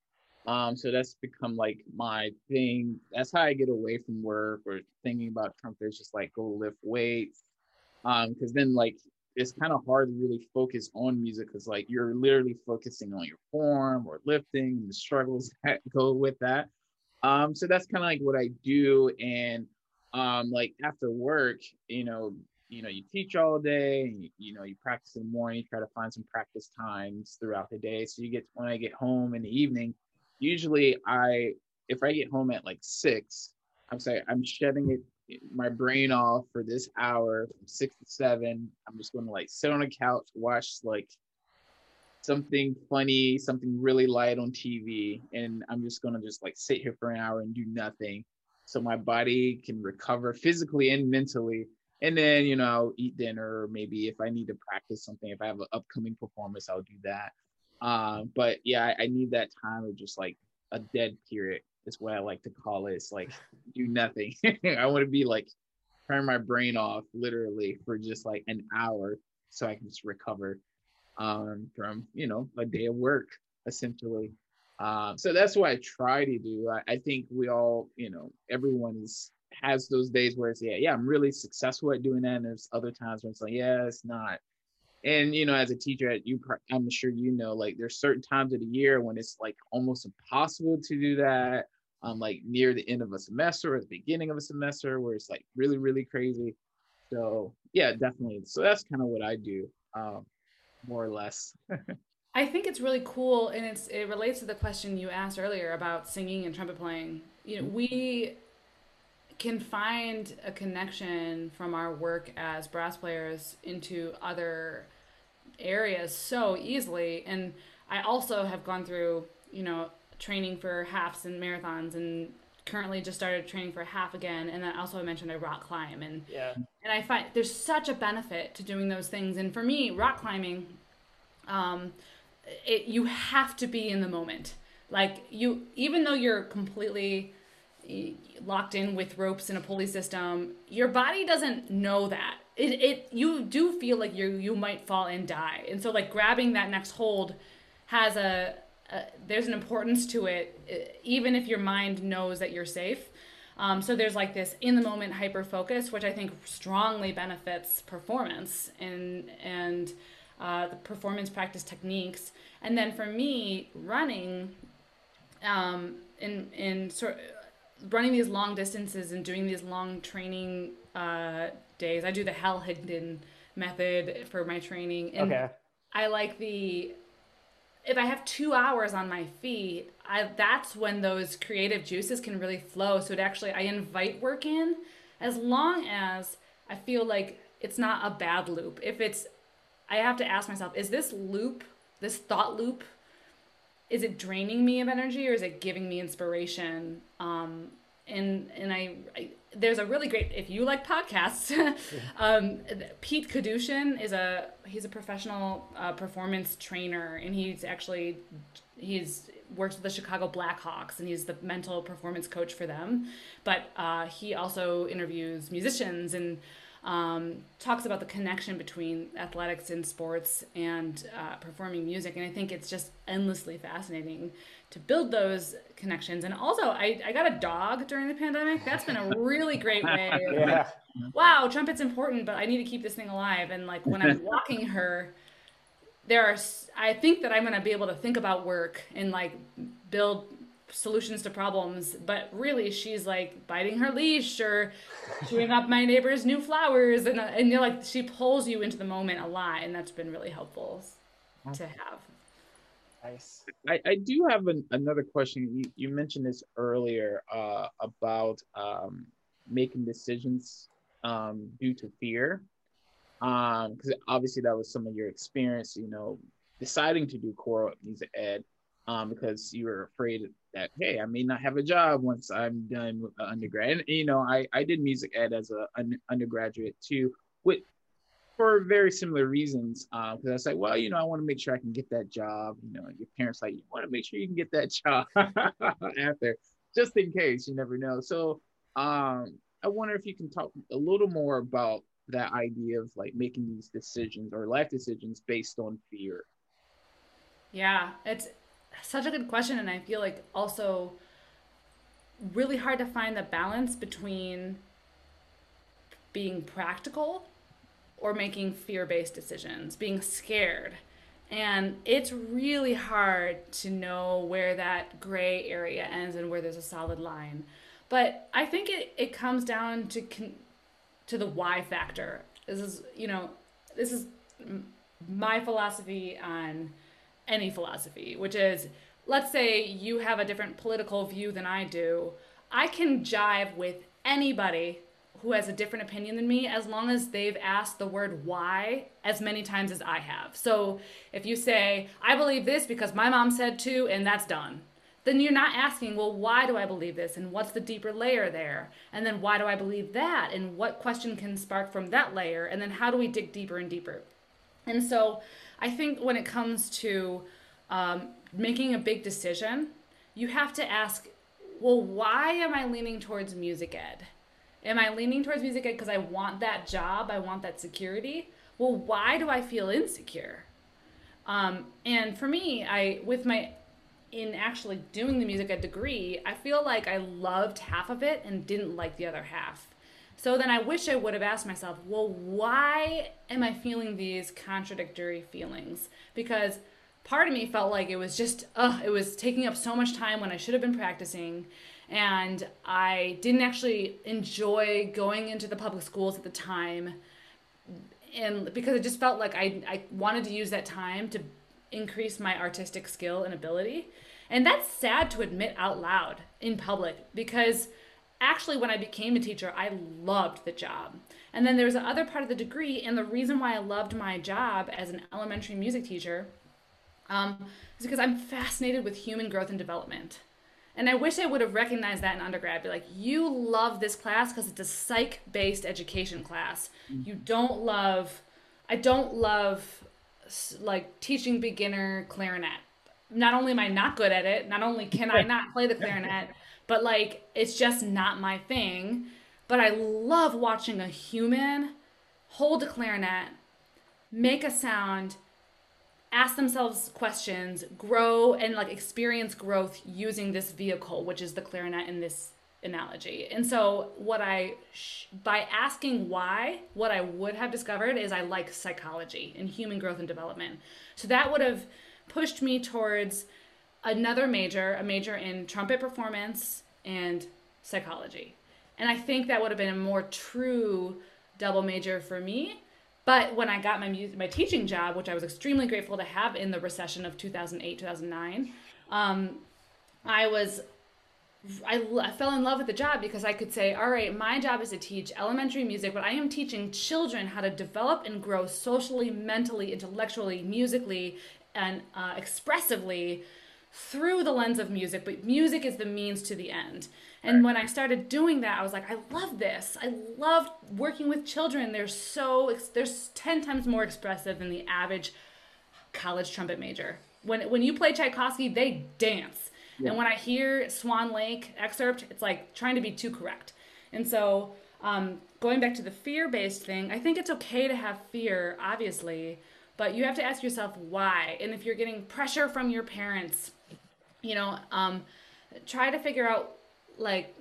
um, so that's become like my thing. That's how I get away from work or thinking about Trump is just like go lift weights. Um, because then like it's kind of hard to really focus on music because like you're literally focusing on your form or lifting and the struggles that go with that. Um, so that's kind of like what I do. And um, like after work, you know, you know, you teach all day, you, you know, you practice in the morning, you try to find some practice times throughout the day. So you get when I get home in the evening, usually I if I get home at like six, I'm sorry, I'm shutting it my brain off for this hour from six to seven. I'm just going to like sit on a couch, watch like something funny, something really light on TV, and I'm just to just like sit here for an hour and do nothing, so my body can recover physically and mentally. And then you know, eat dinner, maybe if I need to practice something, if I have an upcoming performance, I'll do that. Uh, but yeah, I, I, need that time of just like a dead period is what I like to call it. It's like do nothing. I want to be like turn my brain off literally for just like an hour so I can just recover um, from, you know, a day of work essentially. Uh, so that's what I try to do. I, I think we all, you know, everyone is has those days where it's yeah, yeah, I'm really successful at doing that, and there's other times where it's like, yeah, it's not. And you know, as a teacher, at you, I'm sure you know, like there's certain times of the year when it's like almost impossible to do that. Um, like near the end of a semester or the beginning of a semester, where it's like really, really crazy. So yeah, definitely. So that's kind of what I do, um, more or less. I think it's really cool, and it's it relates to the question you asked earlier about singing and trumpet playing. You know, mm-hmm. we can find a connection from our work as brass players into other areas so easily. And I also have gone through, you know, training for halves and marathons and currently just started training for half again and then also I mentioned I rock climb and yeah. and I find there's such a benefit to doing those things and for me rock climbing um it you have to be in the moment like you even though you're completely locked in with ropes in a pulley system your body doesn't know that it, it you do feel like you you might fall and die and so like grabbing that next hold has a, a there's an importance to it even if your mind knows that you're safe um, so there's like this in the moment hyper focus which i think strongly benefits performance and and uh, the performance practice techniques and then for me running um, in in sort running these long distances and doing these long training uh, days. I do the Hal Higdon method for my training. And okay. I like the if I have two hours on my feet, I that's when those creative juices can really flow. So it actually I invite work in as long as I feel like it's not a bad loop. If it's I have to ask myself, is this loop, this thought loop, is it draining me of energy or is it giving me inspiration? Um, and and I, I, there's a really great if you like podcasts um, pete kadushin is a he's a professional uh, performance trainer and he's actually he's works with the chicago blackhawks and he's the mental performance coach for them. But uh, he also interviews musicians and um, talks about the connection between athletics and sports and uh, performing music. And I think it's just endlessly fascinating to build those connections. And also, I, I got a dog during the pandemic. That's been a really great way. yeah. wow, trumpet's important, but I need to keep this thing alive. And like when I'm walking her, there are, I think that I'm going to be able to think about work and like build solutions to problems, but really she's like biting her leash or chewing up my neighbor's new flowers, and and you're like she pulls you into the moment a lot, and that's been really helpful to have. Nice. I, I do have an, another question. You, you mentioned this earlier uh, about um, making decisions um, due to fear, because um, obviously that was some of your experience. You know, deciding to do choral music ed um, because you were afraid that hey, I may not have a job once I'm done with undergrad. And you know, I I did music ed as a an undergraduate too, with for very similar reasons. Because uh, I was like, well, you know, I want to make sure I can get that job. You know, your parents like you want to make sure you can get that job after, just in case. You never know. So, um, I wonder if you can talk a little more about that idea of like making these decisions or life decisions based on fear. Yeah, it's such a good question and i feel like also really hard to find the balance between being practical or making fear-based decisions being scared. And it's really hard to know where that gray area ends and where there's a solid line. But i think it, it comes down to con- to the why factor. This is you know this is my philosophy on any philosophy, which is let's say you have a different political view than I do. I can jive with anybody who has a different opinion than me as long as they've asked the word why as many times as I have. So if you say, I believe this because my mom said to, and that's done, then you're not asking, well, why do I believe this? And what's the deeper layer there? And then why do I believe that? And what question can spark from that layer? And then how do we dig deeper and deeper? And so I think when it comes to um, making a big decision, you have to ask, well, why am I leaning towards music ed? Am I leaning towards music ed because I want that job? I want that security? Well, why do I feel insecure? Um, and for me, I with my in actually doing the music ed degree, I feel like I loved half of it and didn't like the other half. So then I wish I would have asked myself, well, why am I feeling these contradictory feelings? Because part of me felt like it was just, uh, it was taking up so much time when I should have been practicing. And I didn't actually enjoy going into the public schools at the time. And because it just felt like I, I wanted to use that time to increase my artistic skill and ability. And that's sad to admit out loud in public because actually when I became a teacher, I loved the job. And then there's the other part of the degree, and the reason why I loved my job as an elementary music teacher um, is because I'm fascinated with human growth and development. And I wish I would have recognized that in undergrad. Be like, you love this class because it's a psych based education class. You don't love, I don't love like teaching beginner clarinet. Not only am I not good at it, not only can I not play the clarinet, but like it's just not my thing. But I love watching a human hold a clarinet, make a sound, ask themselves questions, grow and like experience growth using this vehicle, which is the clarinet in this analogy. And so what I by asking why, what I would have discovered is I like psychology and human growth and development. So that would have pushed me towards another major, a major in trumpet performance and psychology. And I think that would have been a more true double major for me but when I got my music, my teaching job, which I was extremely grateful to have in the recession of 2008, 2009, um, I was I, I, fell in love with the job because I could say, all right, my job is to teach elementary music, but I am teaching children how to develop and grow socially, mentally, intellectually, musically, and uh, expressively through the lens of music. But music is the means to the end. And when I started doing that, I was like, I love this. I love working with children. They're so they're 10 times more expressive than the average college trumpet major. When when you play Tchaikovsky, they dance. Yeah. And when I hear Swan Lake excerpt, it's like trying to be too correct. And so, um, going back to the fear based thing, I think it's okay to have fear, obviously, but you have to ask yourself why. And if you're getting pressure from your parents, you know, um, try to figure out like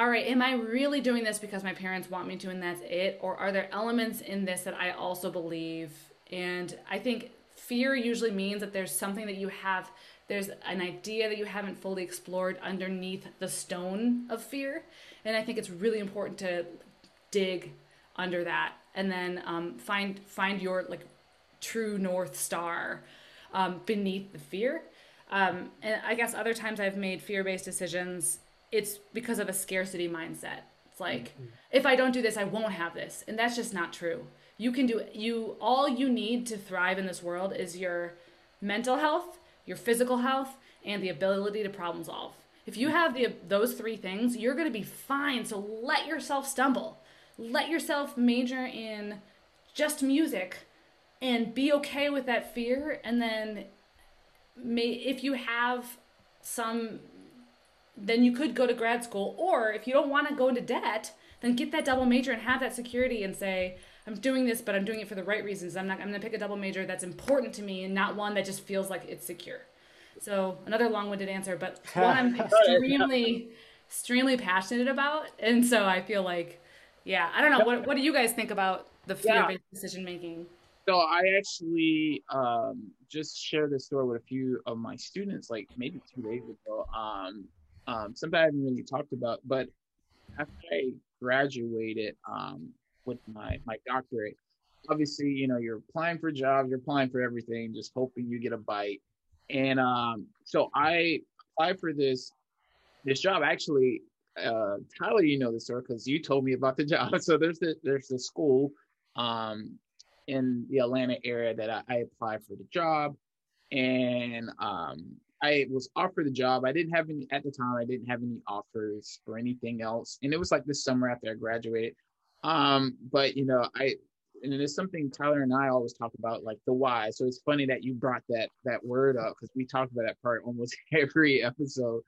all right, am I really doing this because my parents want me to and that's it? Or are there elements in this that I also believe? And I think fear usually means that there's something that you have, there's an idea that you haven't fully explored underneath the stone of fear. And I think it's really important to dig under that and then um, find find your like true north star um, beneath the fear um, and I guess other times I've made fear based decisions, it's because of a scarcity mindset. It's like, mm-hmm. if I don't do this, I won't have this. And that's just not true. You can do you all you need to thrive in this world is your mental health, your physical health, and the ability to problem solve. If you have the those three things, you're going to be fine. So let yourself stumble. Let yourself major in just music and be okay with that fear and then may if you have some then you could go to grad school or if you don't want to go into debt then get that double major and have that security and say i'm doing this but i'm doing it for the right reasons. I'm not i'm going to pick a double major that's important to me and not one that just feels like it's secure. So another long-winded answer but one i'm extremely extremely passionate about and so i feel like yeah i don't know. What, what do you guys think about the fear-based yeah. decision making so I actually um, just shared this story with a few of my students, like maybe two days ago. Um, um, something I haven't really talked about, but after I graduated um, with my my doctorate, obviously, you know, you're applying for jobs, you're applying for everything, just hoping you get a bite. And um, so I applied for this this job. Actually, uh, Tyler, you know this story because you told me about the job. So there's the there's the school um, in the Atlanta area that I, I applied for the job, and um, I was offered the job. I didn't have any at the time. I didn't have any offers for anything else, and it was like this summer after I graduated. Um, but you know, I and it's something Tyler and I always talk about, like the why. So it's funny that you brought that that word up because we talk about that part almost every episode.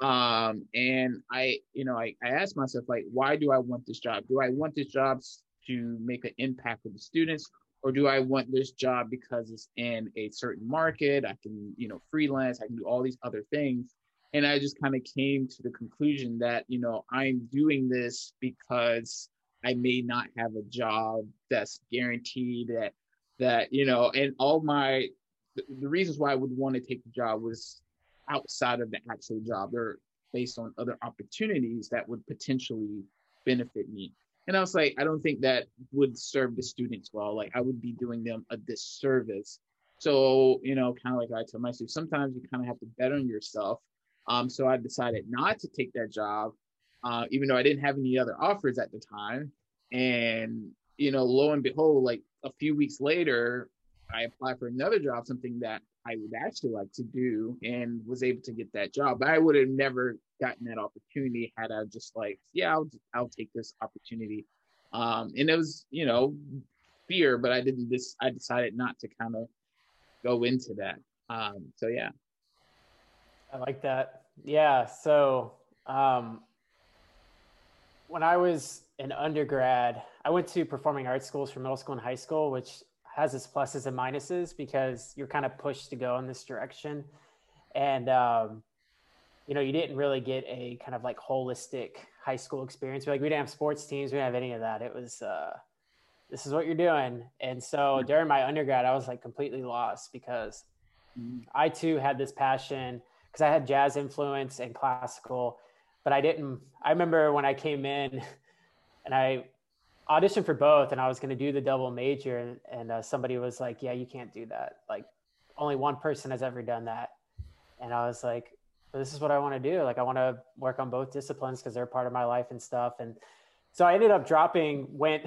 Um, and I, you know, I, I asked myself, like, why do I want this job? Do I want this job to make an impact with the students, or do I want this job because it's in a certain market? I can, you know, freelance, I can do all these other things. And I just kind of came to the conclusion that, you know, I'm doing this because I may not have a job that's guaranteed that that, you know, and all my the, reasons why I would want to take the job was outside of the actual job. They're based on other opportunities that would potentially benefit me. And I was like, I don't think that would serve the students well. Like I would be doing them a disservice. So, you know, kind of like I tell my students, sometimes you kind of have to bet on yourself. Um, so I decided not to take that job, uh, even though I didn't have any other offers at the time. And, you know, lo and behold, like a few weeks later, I applied for another job, something that I would actually like to do, and was able to get that job. But I would have never gotten that opportunity had I just like, yeah, I'll I'll take this opportunity. Um, and it was, you know, fear, but I didn't. This I decided not to kind of go into that. Um, so yeah, I like that. Yeah. So um, when I was an undergrad, I went to performing arts schools for middle school and high school, which has its pluses and minuses because you're kind of pushed to go in this direction. And, um, you know, you didn't really get a kind of like holistic high school experience. Like we didn't have sports teams, we didn't have any of that. It was, uh, this is what you're doing. And so during my undergrad, I was like completely lost because mm-hmm. I too had this passion because I had jazz influence and classical, but I didn't. I remember when I came in and I auditioned for both and I was going to do the double major and, and uh, somebody was like, yeah, you can't do that. Like only one person has ever done that. And I was like, this is what I want to do. Like I want to work on both disciplines because they're part of my life and stuff. And so I ended up dropping, went,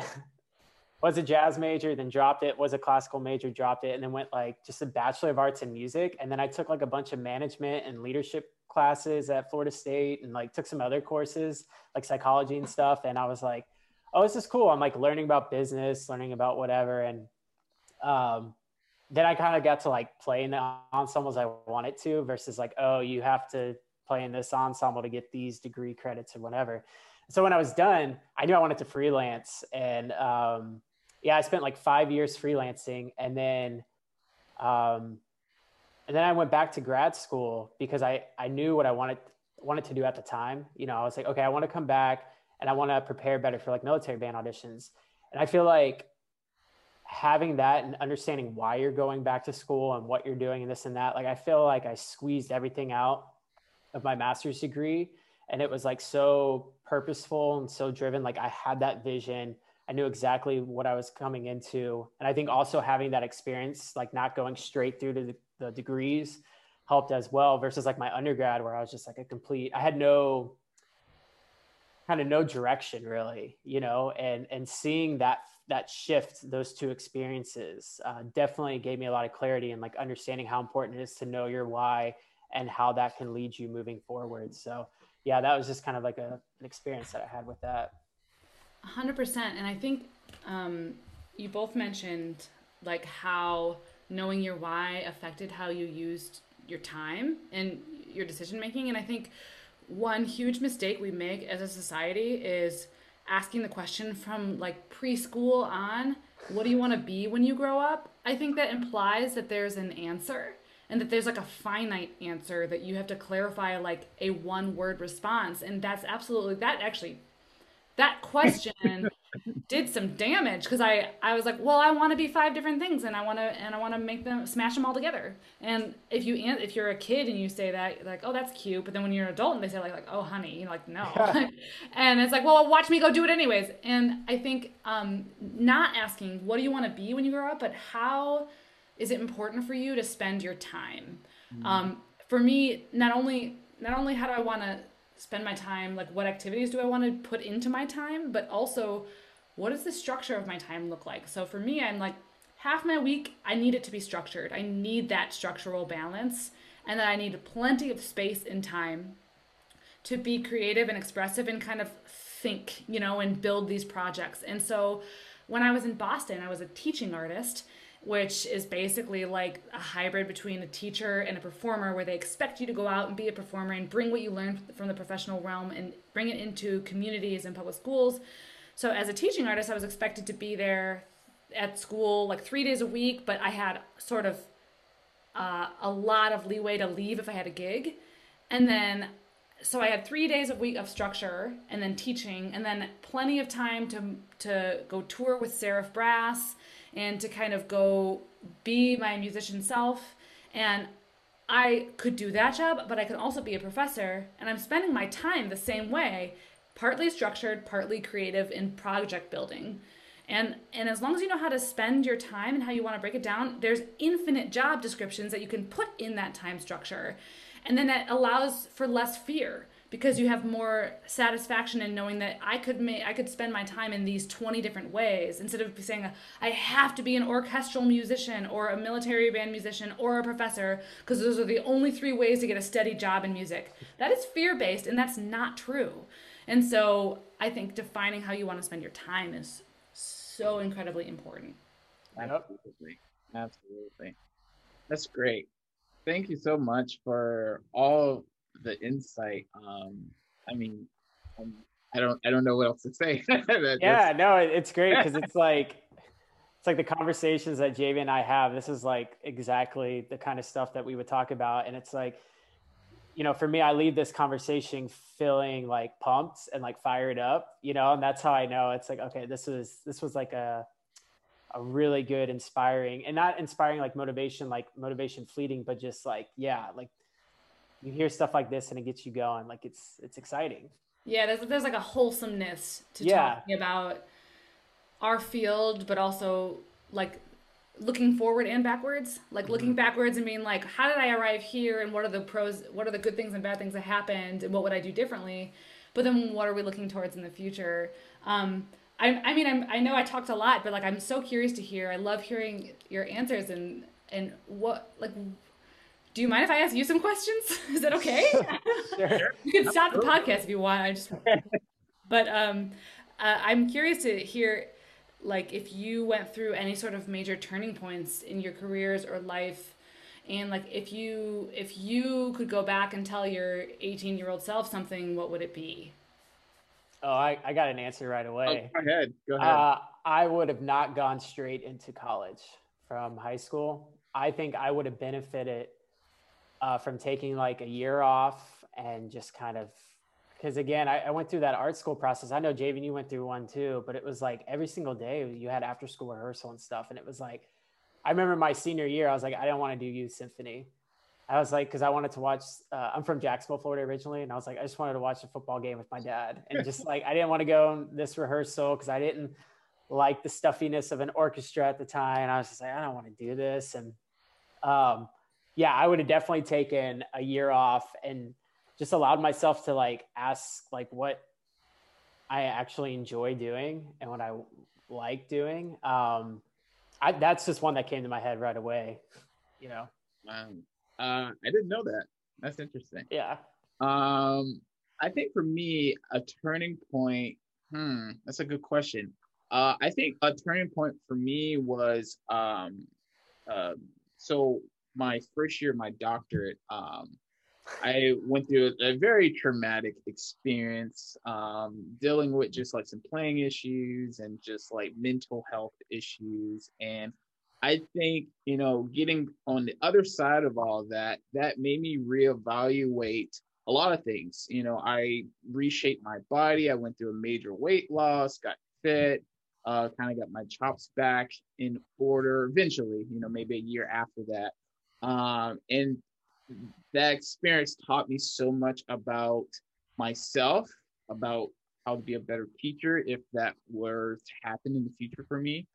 was a jazz major, then dropped it, was a classical major, dropped it, and then went like just a bachelor of arts in music. And then I took like a bunch of management and leadership classes at Florida State and like took some other courses like psychology and stuff. And I was like, oh, this is cool. I'm like learning about business, learning about whatever. And um, then I kind of got to like play in the ensembles I wanted to versus like, oh, you have to play in this ensemble to get these degree credits or whatever. So when I was done, I knew I wanted to freelance. And um, yeah, I spent like five years freelancing. And then, um, and then I went back to grad school because I, I knew what I wanted wanted to do at the time. You know, I was like, okay, I want to come back and I want to prepare better for like military band auditions. And I feel like having that and understanding why you're going back to school and what you're doing and this and that, like I feel like I squeezed everything out of my master's degree and it was like so purposeful and so driven. Like I had that vision. I knew exactly what I was coming into. And I think also having that experience, like not going straight through to the, the degrees helped as well versus like my undergrad where I was just like a complete, I had no kind of no direction really you know and and seeing that that shift those two experiences uh, definitely gave me a lot of clarity and like understanding how important it is to know your why and how that can lead you moving forward. So yeah that was just kind of like a, an experience that i had with that. 100% and i think um, you both mentioned like how knowing your why affected how you used your time and your decision making and i think one huge mistake we make as a society is asking the question from like preschool on what do you want to be when you grow up? I think that implies that there's an answer and that there's like a finite answer that you have to clarify like a one word response. And that's absolutely that actually that question did some damage because I I was like, well, I want to be five different things, and I want to and I want to make them smash them all together. And if you if you're a kid and you say that, like, oh, that's cute, but then when you're an adult and they say like, like oh, honey, you're like, no, and it's like, well, watch me go do it anyways. And I think um, not asking what do you want to be when you grow up, but how is it important for you to spend your time? Mm-hmm. Um, for me, not only not only how do I want to spend my time, like what activities do I want to put into my time, but also what does the structure of my time look like? So for me, I'm like, half my week, I need it to be structured. I need that structural balance. And then I need plenty of space and time to be creative and expressive and kind of think, you know, and build these projects. And so when I was in Boston, I was a teaching artist, which is basically like a hybrid between a teacher and a performer where they expect you to go out and be a performer and bring what you learned from the professional realm and bring it into communities and public schools so as a teaching artist, I was expected to be there at school like three days a week, but I had sort of uh, a lot of leeway to leave if I had a gig. And then, so I had three days a week of structure and then teaching, and then plenty of time to, to go tour with Seraph Brass and to kind of go be my musician self. And I could do that job, but I could also be a professor, and I'm spending my time the same way, partly structured, partly creative in project building. And and as long as you know how to spend your time and how you want to break it down, there's infinite job descriptions that you can put in that time structure. And then that allows for less fear because you have more satisfaction in knowing that I could make I could spend my time in these 20 different ways instead of saying I have to be an orchestral musician or a military band musician or a professor because those are the only three ways to get a steady job in music. That is fear-based and that's not true. And so I think defining how you want to spend your time is so incredibly important. Absolutely. Absolutely. That's great. Thank you so much for all the insight. Um, I mean, um, I don't, I don't know what else to say. yeah, no, it's great because it's like, it's like the conversations that JV and I have. This is like exactly the kind of stuff that we would talk about, and it's like, you know, for me, I leave this conversation feeling like pumped and like fired up, you know, and that's how I know it's like, okay, this was, this was like a, a really good, inspiring and not inspiring like motivation, like motivation fleeting, but just like, yeah, like you hear stuff like this and it gets you going. Like it's, it's exciting. Yeah. There's, there's like a wholesomeness to yeah. talking about our field, but also like looking forward and backwards like mm-hmm. looking backwards and being like how did i arrive here and what are the pros what are the good things and bad things that happened and what would i do differently but then what are we looking towards in the future um, I, I mean I'm, i know i talked a lot but like i'm so curious to hear i love hearing your answers and and what like do you mind if i ask you some questions? Is that okay? Sure. you can stop the podcast if you want. I just but um uh, i'm curious to hear like if you went through any sort of major turning points in your careers or life and like if you if you could go back and tell your 18 year old self something what would it be? Oh i, I got an answer right away. Oh, go ahead. Go ahead. Uh, i would have not gone straight into college from high school. I think i would have benefited uh, from taking like a year off and just kind of because again, I, I, went through that art school process. I know Javen, you went through one too, but it was like every single day you had after school rehearsal and stuff. And it was like, I remember my senior year, I was like, I don't want to do youth symphony. I was like, because I wanted to watch. Uh, I'm from Jacksonville, Florida originally, and I was like, I just wanted to watch a football game with my dad, and just like I didn't want to go this rehearsal because I didn't like the stuffiness of an orchestra at the time. And I was just like, I don't want to do this, and um, yeah, I would have definitely taken a year off and just allowed myself to like ask like what I actually enjoy doing and what I like doing. Um, I, that's just one that came to my head right away, you know? Um, uh, I didn't know that. That's interesting. Yeah. Um, I think for me, a turning point, hmm, that's a good question. Uh, I think a turning point for me was, um, uh, so my first year, my doctorate, um, I went through a, very traumatic experience, um, dealing with just like some playing issues and just like mental health issues. And I think, you know, getting on the other side of all that, that made me reevaluate a lot of things. You know, I reshaped my body. I went through a major weight loss, got fit, uh, kind of got my chops back in order eventually, you know, maybe a year after that. Um, and that experience taught me so much about myself, about how to be a better teacher if that were to happen in the future for me.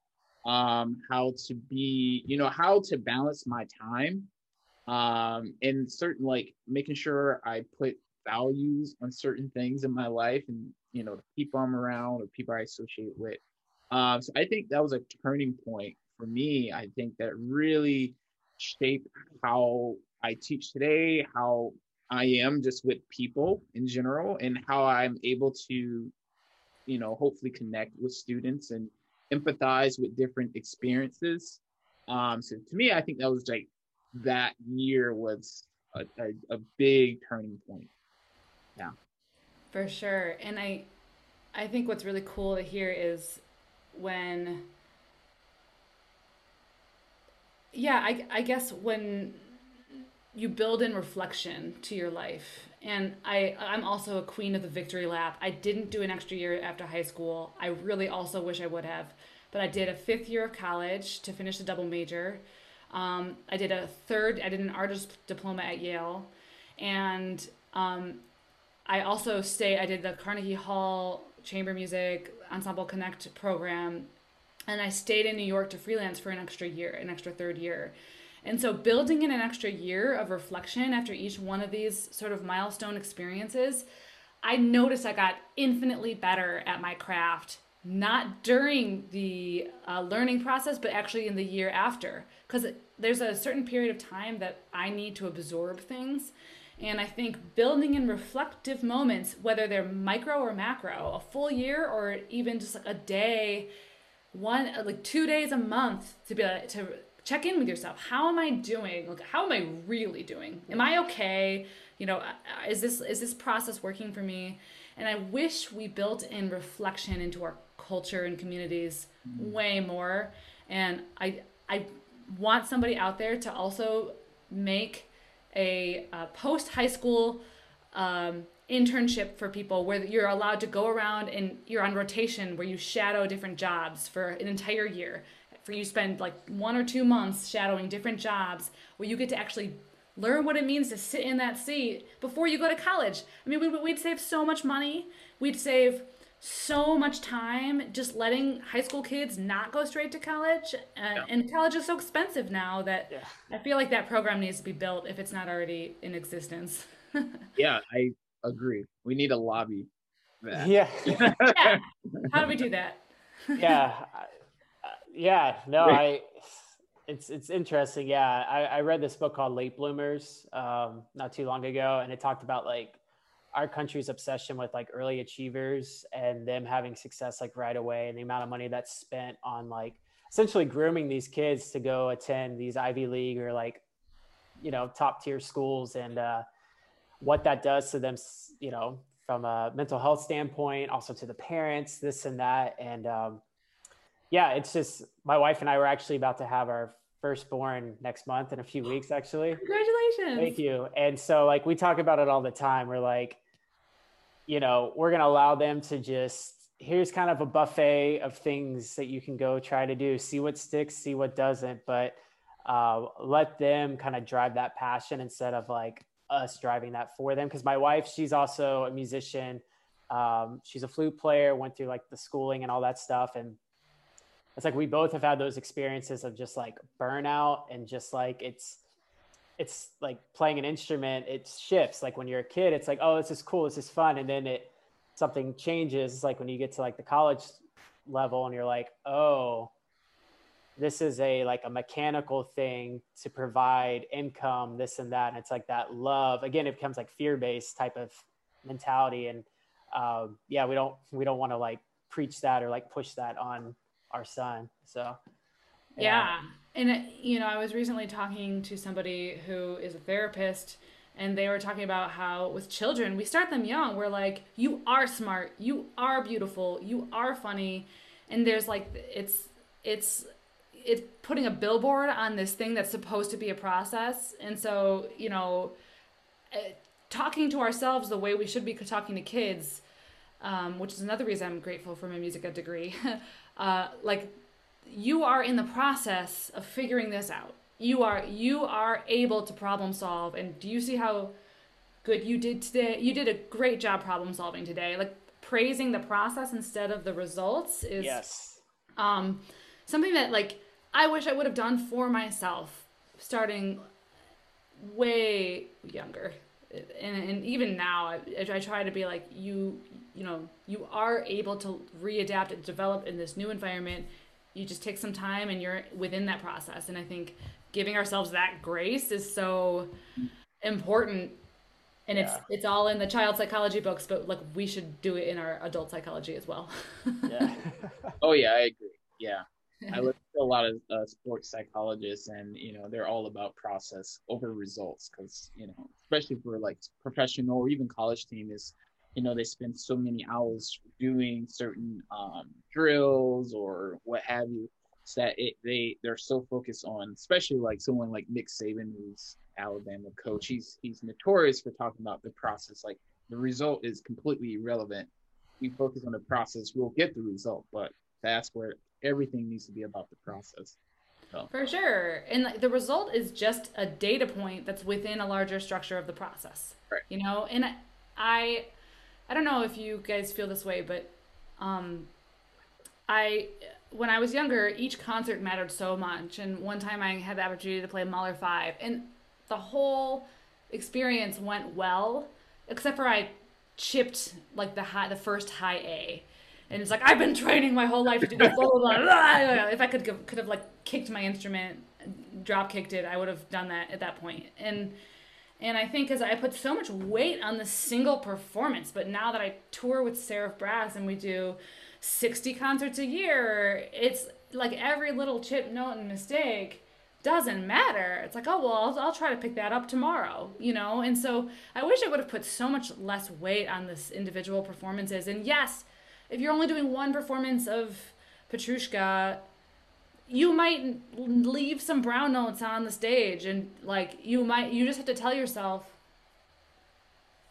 Um, how to be, you know, how to balance my time. Um, and certain like making sure I put values on certain things in my life and you know the people I'm around or people I associate with. Um, so I think that was a turning point for me. I think that really shaped how I teach today, how I am just with people in general, and how I'm able to, you know, hopefully connect with students and empathize with different experiences. Um, so to me, I think that was like that year was a, a, a big turning point. Yeah. For sure. And I I think what's really cool to hear is when yeah, I, I guess when you build in reflection to your life, and I, I'm also a queen of the victory lap. I didn't do an extra year after high school. I really also wish I would have, but I did a fifth year of college to finish a double major. Um, I did a third, I did an artist diploma at Yale, and um, I also stay. I did the Carnegie Hall Chamber Music Ensemble Connect program, and I stayed in New York to freelance for an extra year, an extra third year. And so, building in an extra year of reflection after each one of these sort of milestone experiences, I noticed I got infinitely better at my craft, not during the uh, learning process, but actually in the year after. Because there's a certain period of time that I need to absorb things. And I think building in reflective moments, whether they're micro or macro, a full year or even just like a day, one like two days a month to be able to check in with yourself. How am I doing? Like, how am I really doing? Am I okay? You know, uh, is this is this process working for me? And I wish we built in reflection into our culture and communities mm-hmm. way more. And I I want somebody out there to also make a, a post high school um, internship for people where you're allowed to go around and you're on rotation where you shadow different jobs for an entire year. For you spend like one or two months shadowing different jobs where you get to actually learn what it means to sit in that seat before you go to college. I mean, we'd save so much money. We'd save so much time just letting high school kids not go straight to college. Uh, yeah. And college is so expensive now that yeah. I feel like that program needs to be built if it's not already in existence. yeah, I agree. We need a lobby. Yeah. yeah. How do we do that? yeah. Yeah. No, I. It's it's interesting. Yeah, I, I read this book called Late Bloomers um, not too long ago, and it talked about like our country's obsession with like early achievers and them having success like right away and the amount of money that's spent on like essentially grooming these kids to go attend these Ivy League or like you know top tier schools and uh, what that does to them you know from a mental health standpoint also to the parents this and that. And um, yeah it's just my wife and I were actually about to have our firstborn next month in a few weeks actually. Congratulations. Thank you. And so like we talk about it all the time. We're like you know, we're going to allow them to just, here's kind of a buffet of things that you can go try to do, see what sticks, see what doesn't, but uh, let them kind of drive that passion instead of like us driving that for them. Cause my wife, she's also a musician. Um, she's a flute player, went through like the schooling and all that stuff. And it's like we both have had those experiences of just like burnout and just like it's, it's like playing an instrument it shifts like when you're a kid it's like oh this is cool this is fun and then it something changes it's like when you get to like the college level and you're like oh this is a like a mechanical thing to provide income this and that and it's like that love again it becomes like fear-based type of mentality and um, yeah we don't we don't want to like preach that or like push that on our son so yeah. And, you know, I was recently talking to somebody who is a therapist, and they were talking about how with children, we start them young. We're like, you are smart, you are beautiful, you are funny. And there's like, it's, it's, it's putting a billboard on this thing that's supposed to be a process. And so, you know, eh, talking to ourselves the way we should be talking to kids, um, which is another reason I'm grateful for my music ed degree. uh, like you are in the process of figuring this out. You are you are able to problem solve and do you see how good you did today? You did a great job problem solving today. Like praising the process instead of the results is yes. um something that like I wish I would have done for myself starting way younger. And, and even now, I, I try to be like you. You know, you are able to readapt and develop in this new environment you just take some time and you're within that process and i think giving ourselves that grace is so important and yeah. it's it's all in the child psychology books but like we should do it in our adult psychology as well yeah oh yeah i agree yeah i look at a lot of uh, sports psychologists and you know they're all about process over results because you know especially for like professional or even college team is you know they spend so many hours doing certain um, drills or what have you It's that it, they they're so focused on, especially like someone like Nick Saban, who's Alabama coach. He's he's notorious for talking about the process. Like the result is completely irrelevant. We focus on the process, we'll get the result, but that's where everything needs to be about the process. So. For sure, and the result is just a data point that's within a larger structure of the process. Right. You know, and I, I don't know if you guys feel this way, but um, I when I was younger, each concert mattered so much. And one time I had the opportunity to play Mahler 5, and the whole experience went well, except for I chipped like the high, the first high A. And it's like, I've been training my whole life to do this, blah, blah, blah, blah. If I could, could have like kicked my instrument, drop kicked it, I would have done that at that point. And, and I think as I put so much weight on the single performance, but now that I tour with Seraph Brass and we do 60 concerts a year, it's like every little chip, note, and mistake doesn't matter. It's like, oh, well, I'll, I'll, try to pick that up tomorrow, you know? And so I wish I would have put so much less weight on this individual performances. And yes, if you're only doing one performance of Petrushka, you might leave some brown notes on the stage and like you might you just have to tell yourself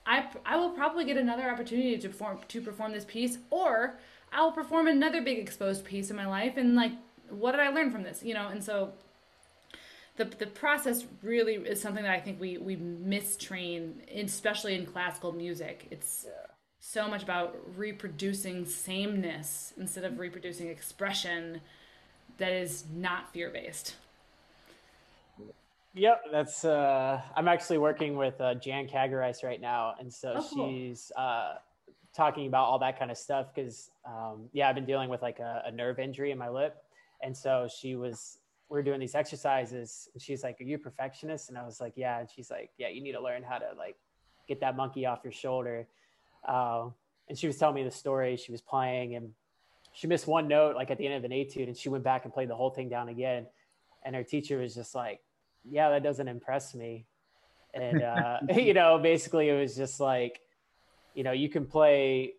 I, I will probably get another opportunity to perform to perform this piece or I'll perform another big exposed piece in my life and like what did I learn from this? You know, and so the the process really is something that I think we we mistrain, especially in classical music. It's yeah. So much about reproducing sameness instead of reproducing expression that is not fear based. Yep, that's. Uh, I'm actually working with uh, Jan Kagarice right now, and so oh, cool. she's uh, talking about all that kind of stuff because, um, yeah, I've been dealing with like a, a nerve injury in my lip, and so she was we are doing these exercises and she's like, are you a perfectionist? And I was like, yeah. And she's like, yeah, you need to learn how to like get that monkey off your shoulder. Uh, and she was telling me the story. She was playing and she missed one note like at the end of an etude and she went back and played the whole thing down again. And her teacher was just like, yeah, that doesn't impress me. And, uh, you know, basically it was just like, you know, you can play,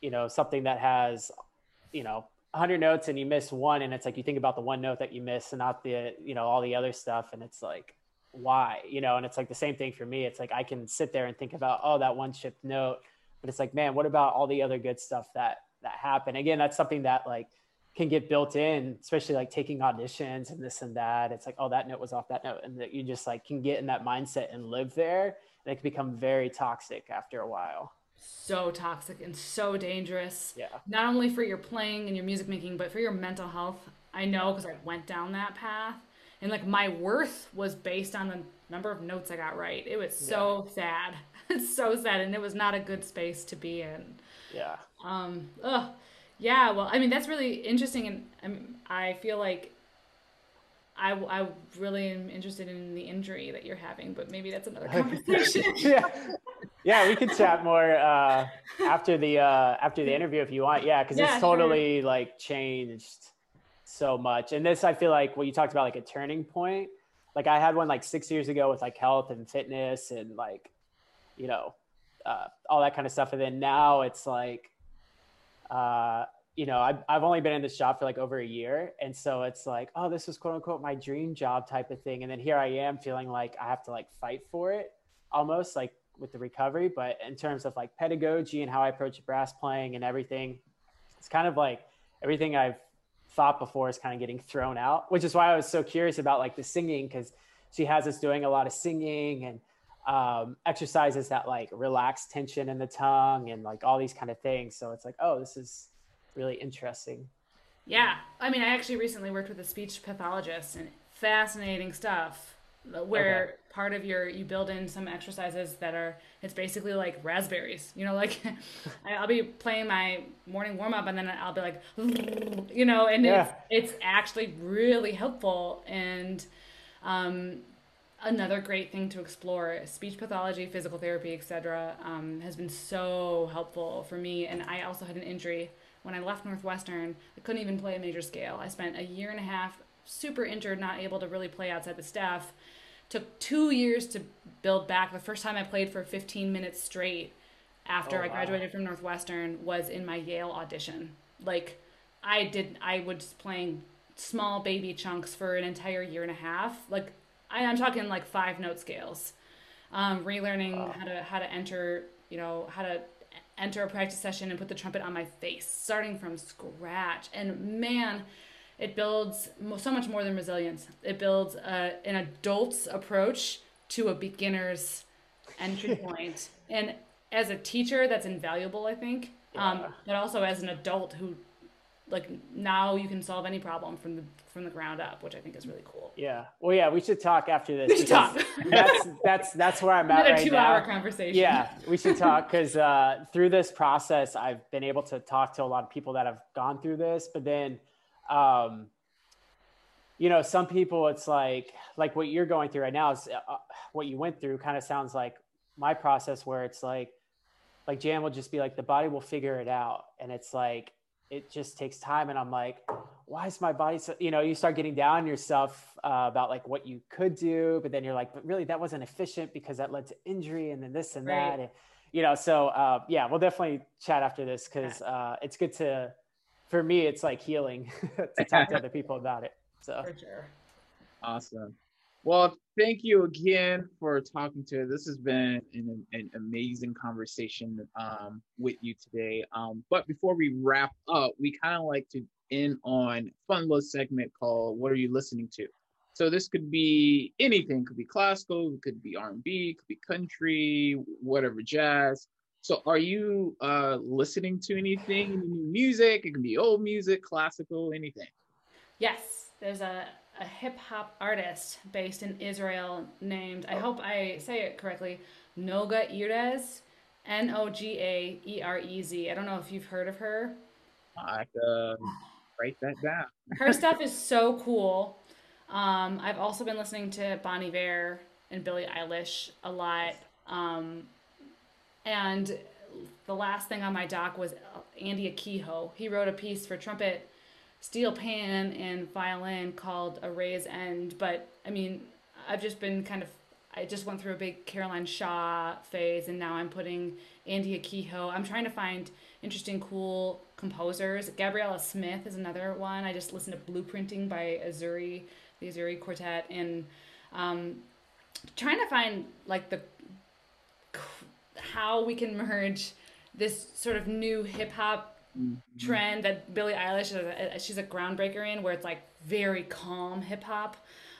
you know, something that has, you know, 100 notes and you miss one and it's like you think about the one note that you miss and not the you know all the other stuff and it's like why you know and it's like the same thing for me it's like i can sit there and think about oh that one chipped note but it's like man what about all the other good stuff that that happened again that's something that like can get built in especially like taking auditions and this and that it's like oh that note was off that note and that you just like can get in that mindset and live there and it can become very toxic after a while so toxic and so dangerous. Yeah. Not only for your playing and your music making, but for your mental health. I know because I went down that path. And like my worth was based on the number of notes I got right. It was so yeah. sad. It's so sad. And it was not a good space to be in. Yeah. Um, ugh. Yeah. Well, I mean, that's really interesting. And I, mean, I feel like I, I really am interested in the injury that you're having, but maybe that's another conversation. yeah, yeah, we could chat more uh, after the uh, after the interview if you want. Yeah, because yeah, it's totally sure. like changed so much. And this, I feel like, what you talked about, like a turning point. Like I had one like six years ago with like health and fitness and like, you know, uh, all that kind of stuff. And then now it's like, uh, you know, I've, I've only been in this job for like over a year. And so it's like, oh, this is quote unquote my dream job type of thing. And then here I am feeling like I have to like fight for it almost like with the recovery, but in terms of like pedagogy and how I approach brass playing and everything, it's kind of like everything I've thought before is kind of getting thrown out, which is why I was so curious about like the singing because she has us doing a lot of singing and um, exercises that like relax tension in the tongue and like all these kind of things. So it's like, oh, this is really interesting. Yeah, I mean, I actually recently worked with a speech pathologist and fascinating stuff where okay. part of your you build in some exercises that are it's basically like raspberries you know like i'll be playing my morning warm up and then i'll be like you know and yeah. it's, it's actually really helpful and um, another great thing to explore speech pathology physical therapy etc um, has been so helpful for me and i also had an injury when i left northwestern i couldn't even play a major scale i spent a year and a half super injured not able to really play outside the staff Took two years to build back. The first time I played for 15 minutes straight after oh, I graduated wow. from Northwestern was in my Yale audition. Like I did, I was playing small baby chunks for an entire year and a half. Like I, am talking like five note scales. Um, relearning wow. how to how to enter, you know, how to enter a practice session and put the trumpet on my face, starting from scratch. And man, it builds so much more than resilience. It builds a, an adult's approach to a beginner's entry point. And as a teacher, that's invaluable, I think. Yeah. Um, but also as an adult who, like, now you can solve any problem from the from the ground up, which I think is really cool. Yeah. Well, yeah, we should talk after this. We should talk. that's that's that's where I'm at right two-hour conversation. Yeah, we should talk because uh, through this process, I've been able to talk to a lot of people that have gone through this, but then. Um, you know, some people it's like like what you're going through right now is uh, what you went through kind of sounds like my process where it's like like Jan will just be like the body will figure it out and it's like it just takes time and I'm like why is my body so you know you start getting down on yourself uh, about like what you could do but then you're like but really that wasn't efficient because that led to injury and then this and right. that and, you know so uh, yeah we'll definitely chat after this because uh, it's good to for me it's like healing to talk to other people about it so for sure. Awesome. Well, thank you again for talking to us. This has been an, an amazing conversation um, with you today. Um, but before we wrap up, we kind of like to end on fun little segment called "What are you listening to?" So this could be anything. It could be classical. It could be R and B. Could be country. Whatever, jazz. So, are you uh, listening to anything? Any new music? It can be old music, classical, anything. Yes there's a, a hip hop artist based in Israel named, I hope I say it correctly, Noga Erez, N O G A E R E Z. I don't know if you've heard of her. I could write that down. her stuff is so cool. Um, I've also been listening to Bon Iver and Billie Eilish a lot. Um, and the last thing on my doc was Andy Akiho. He wrote a piece for trumpet steel pan and violin called A End. But I mean, I've just been kind of I just went through a big Caroline Shaw phase, and now I'm putting Andy Akiho. I'm trying to find interesting, cool composers. Gabriella Smith is another one. I just listened to Blueprinting by Aizuri, the Aizuri Quartet, and um, trying to find like the how we can merge this sort of new hip hop mm-hmm. trend that Billie Eilish is a, she's a groundbreaker in, where it's like very calm hip hop,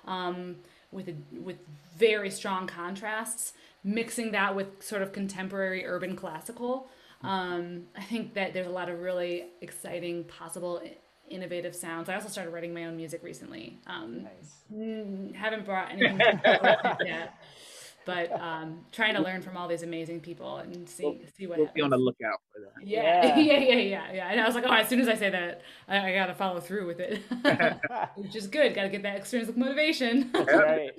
um, with a, with very strong contrasts, mixing that with sort of contemporary urban classical. Um, I think that there's a lot of really exciting possible innovative sounds. I also started writing my own music recently. Um, nice. Haven't brought anything yet but um, trying to learn from all these amazing people and see we'll, see what we'll happens. be on the lookout for that. Yeah, yeah, yeah, yeah, yeah. And I was like, oh, as soon as I say that, I, I got to follow through with it, which is good. Got to get that extrinsic motivation. right.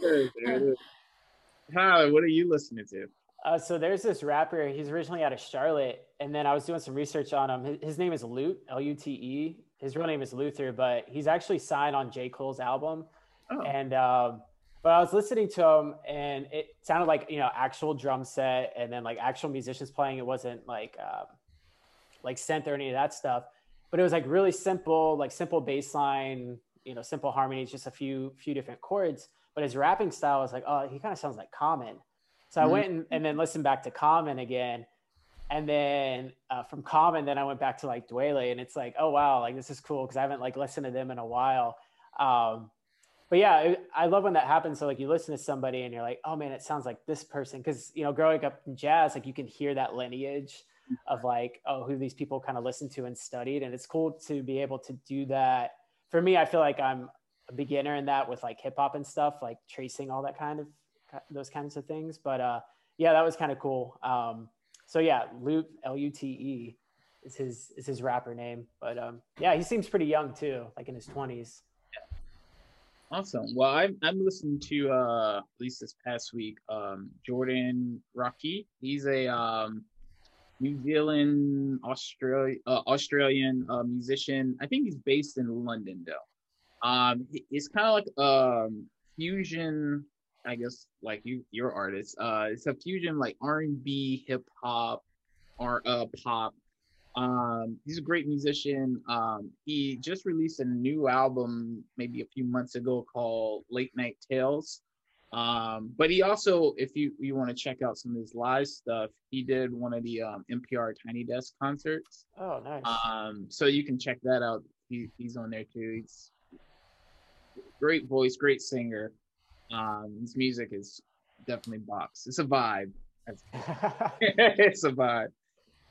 Tyler, what are you listening to? Uh, so there's this rapper. He's originally out of Charlotte, and then I was doing some research on him. His, his name is Lute, L-U-T-E. His real name is Luther, but he's actually signed on J. Cole's album. Oh. And um, but I was listening to him and it sounded like, you know, actual drum set and then like actual musicians playing. It wasn't like, um, like synth or any of that stuff, but it was like really simple, like simple bass line, you know, simple harmonies, just a few, few different chords. But his rapping style was like, oh, he kind of sounds like Common. So mm-hmm. I went and, and, then listened back to Common again. And then uh, from Common, then I went back to like Dwele and it's like, oh, wow, like this is cool because I haven't like listened to them in a while. Um, but yeah, I love when that happens. So like you listen to somebody and you're like, oh man, it sounds like this person. Cause you know, growing up in jazz, like you can hear that lineage of like, oh, who these people kind of listened to and studied. And it's cool to be able to do that. For me, I feel like I'm a beginner in that with like hip hop and stuff, like tracing all that kind of those kinds of things. But uh, yeah, that was kind of cool. Um, so yeah, Lute L U T E is his is his rapper name. But um, yeah, he seems pretty young too, like in his twenties. Awesome. Well, I'm I'm listening to uh at least this past week, um Jordan Rakei. He's a um New Zealand Australia uh, Australian uh, musician. I think he's based in London though. Um it's kind of like um fusion I guess like you your artist. Uh it's a fusion like R&B, hip hop or uh pop Um, he's a great musician. Um, he just released a new album maybe a few months ago called Late Night Tales. Um, but he also, if you you want to check out some of his live stuff, he did one of the um, NPR Tiny Desk concerts. Oh, nice. Um, so you can check that out. He, he's on there too. He's great voice, great singer. Um, his music is definitely box. It's a vibe. it's a vibe.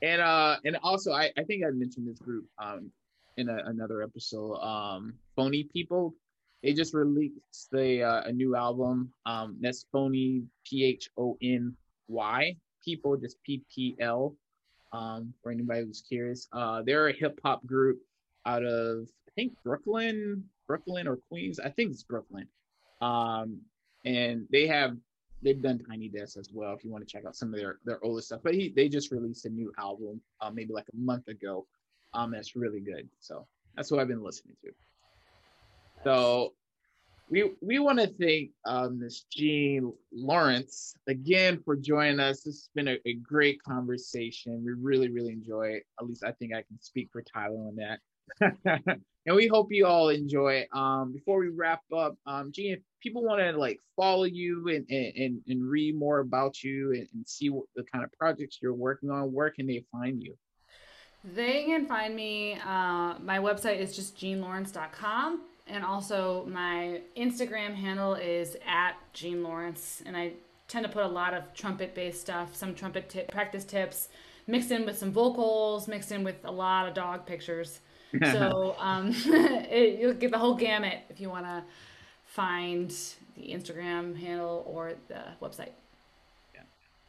And uh, and also I, I think I mentioned this group um in a, another episode. Um, Phony People they just released the uh, a new album. Um, that's Phony P H O N Y people, just P P L. Um, for anybody who's curious, uh, they're a hip hop group out of I think Brooklyn, Brooklyn or Queens. I think it's Brooklyn. Um, and they have they've done Tiny Desk as well. If you want to check out some of their their older stuff, but he they just released a new album, uh, maybe like a month ago. Um, that's really good. So that's what I've been listening to. So we we want to thank um. Jean Laurenz again for joining us. This has been a, a, great conversation. We really really enjoy it. At least I think I can speak for Tyler on that. And we hope you all enjoy. Um, before we wrap up, um, Jean, if people want to like follow you and, and and read more about you and, and see what the kind of projects you're working on, where can they find you? They can find me. Uh, my website is just jeanlaurenz.com and also my Instagram handle is at Jean Laurenz, and I tend to put a lot of trumpet-based stuff, some trumpet practice tips, mixed in with some vocals, mixed in with a lot of dog pictures. So um, it, you'll get the whole gamut if you want to find the Instagram handle or the website. Yeah,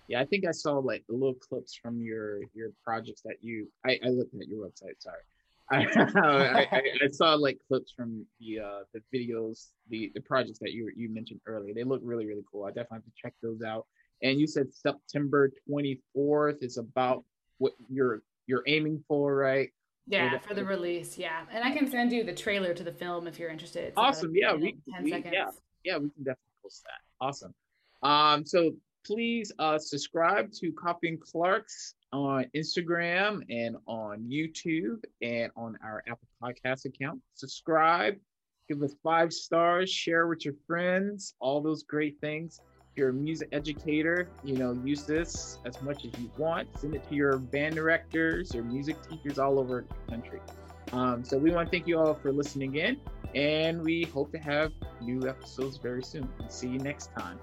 yeah. I think I saw like the little clips from your your projects that you. I, I looked at your website. Sorry. I, I, I, saw like clips from the uh, the videos, the the projects that you you mentioned earlier. They look really really cool. I definitely have to check those out. And you said September 24th is about what you're you're aiming for, right? Yeah, for the release. Yeah, and I can send you the trailer to the film if you're interested. It's awesome. About, yeah, we, we yeah yeah we can definitely post that. Awesome. Um, so please uh, subscribe to Coffee and Clarkes on Instagram and on YouTube and on our Apple Podcast account. Subscribe, give us five stars, share with your friends, all those great things. You're a music educator, you know, use this as much as you want. Send it to your band directors, your music teachers all over the country. Um, so we want to thank you all for listening in, and we hope to have new episodes very soon. See you next time.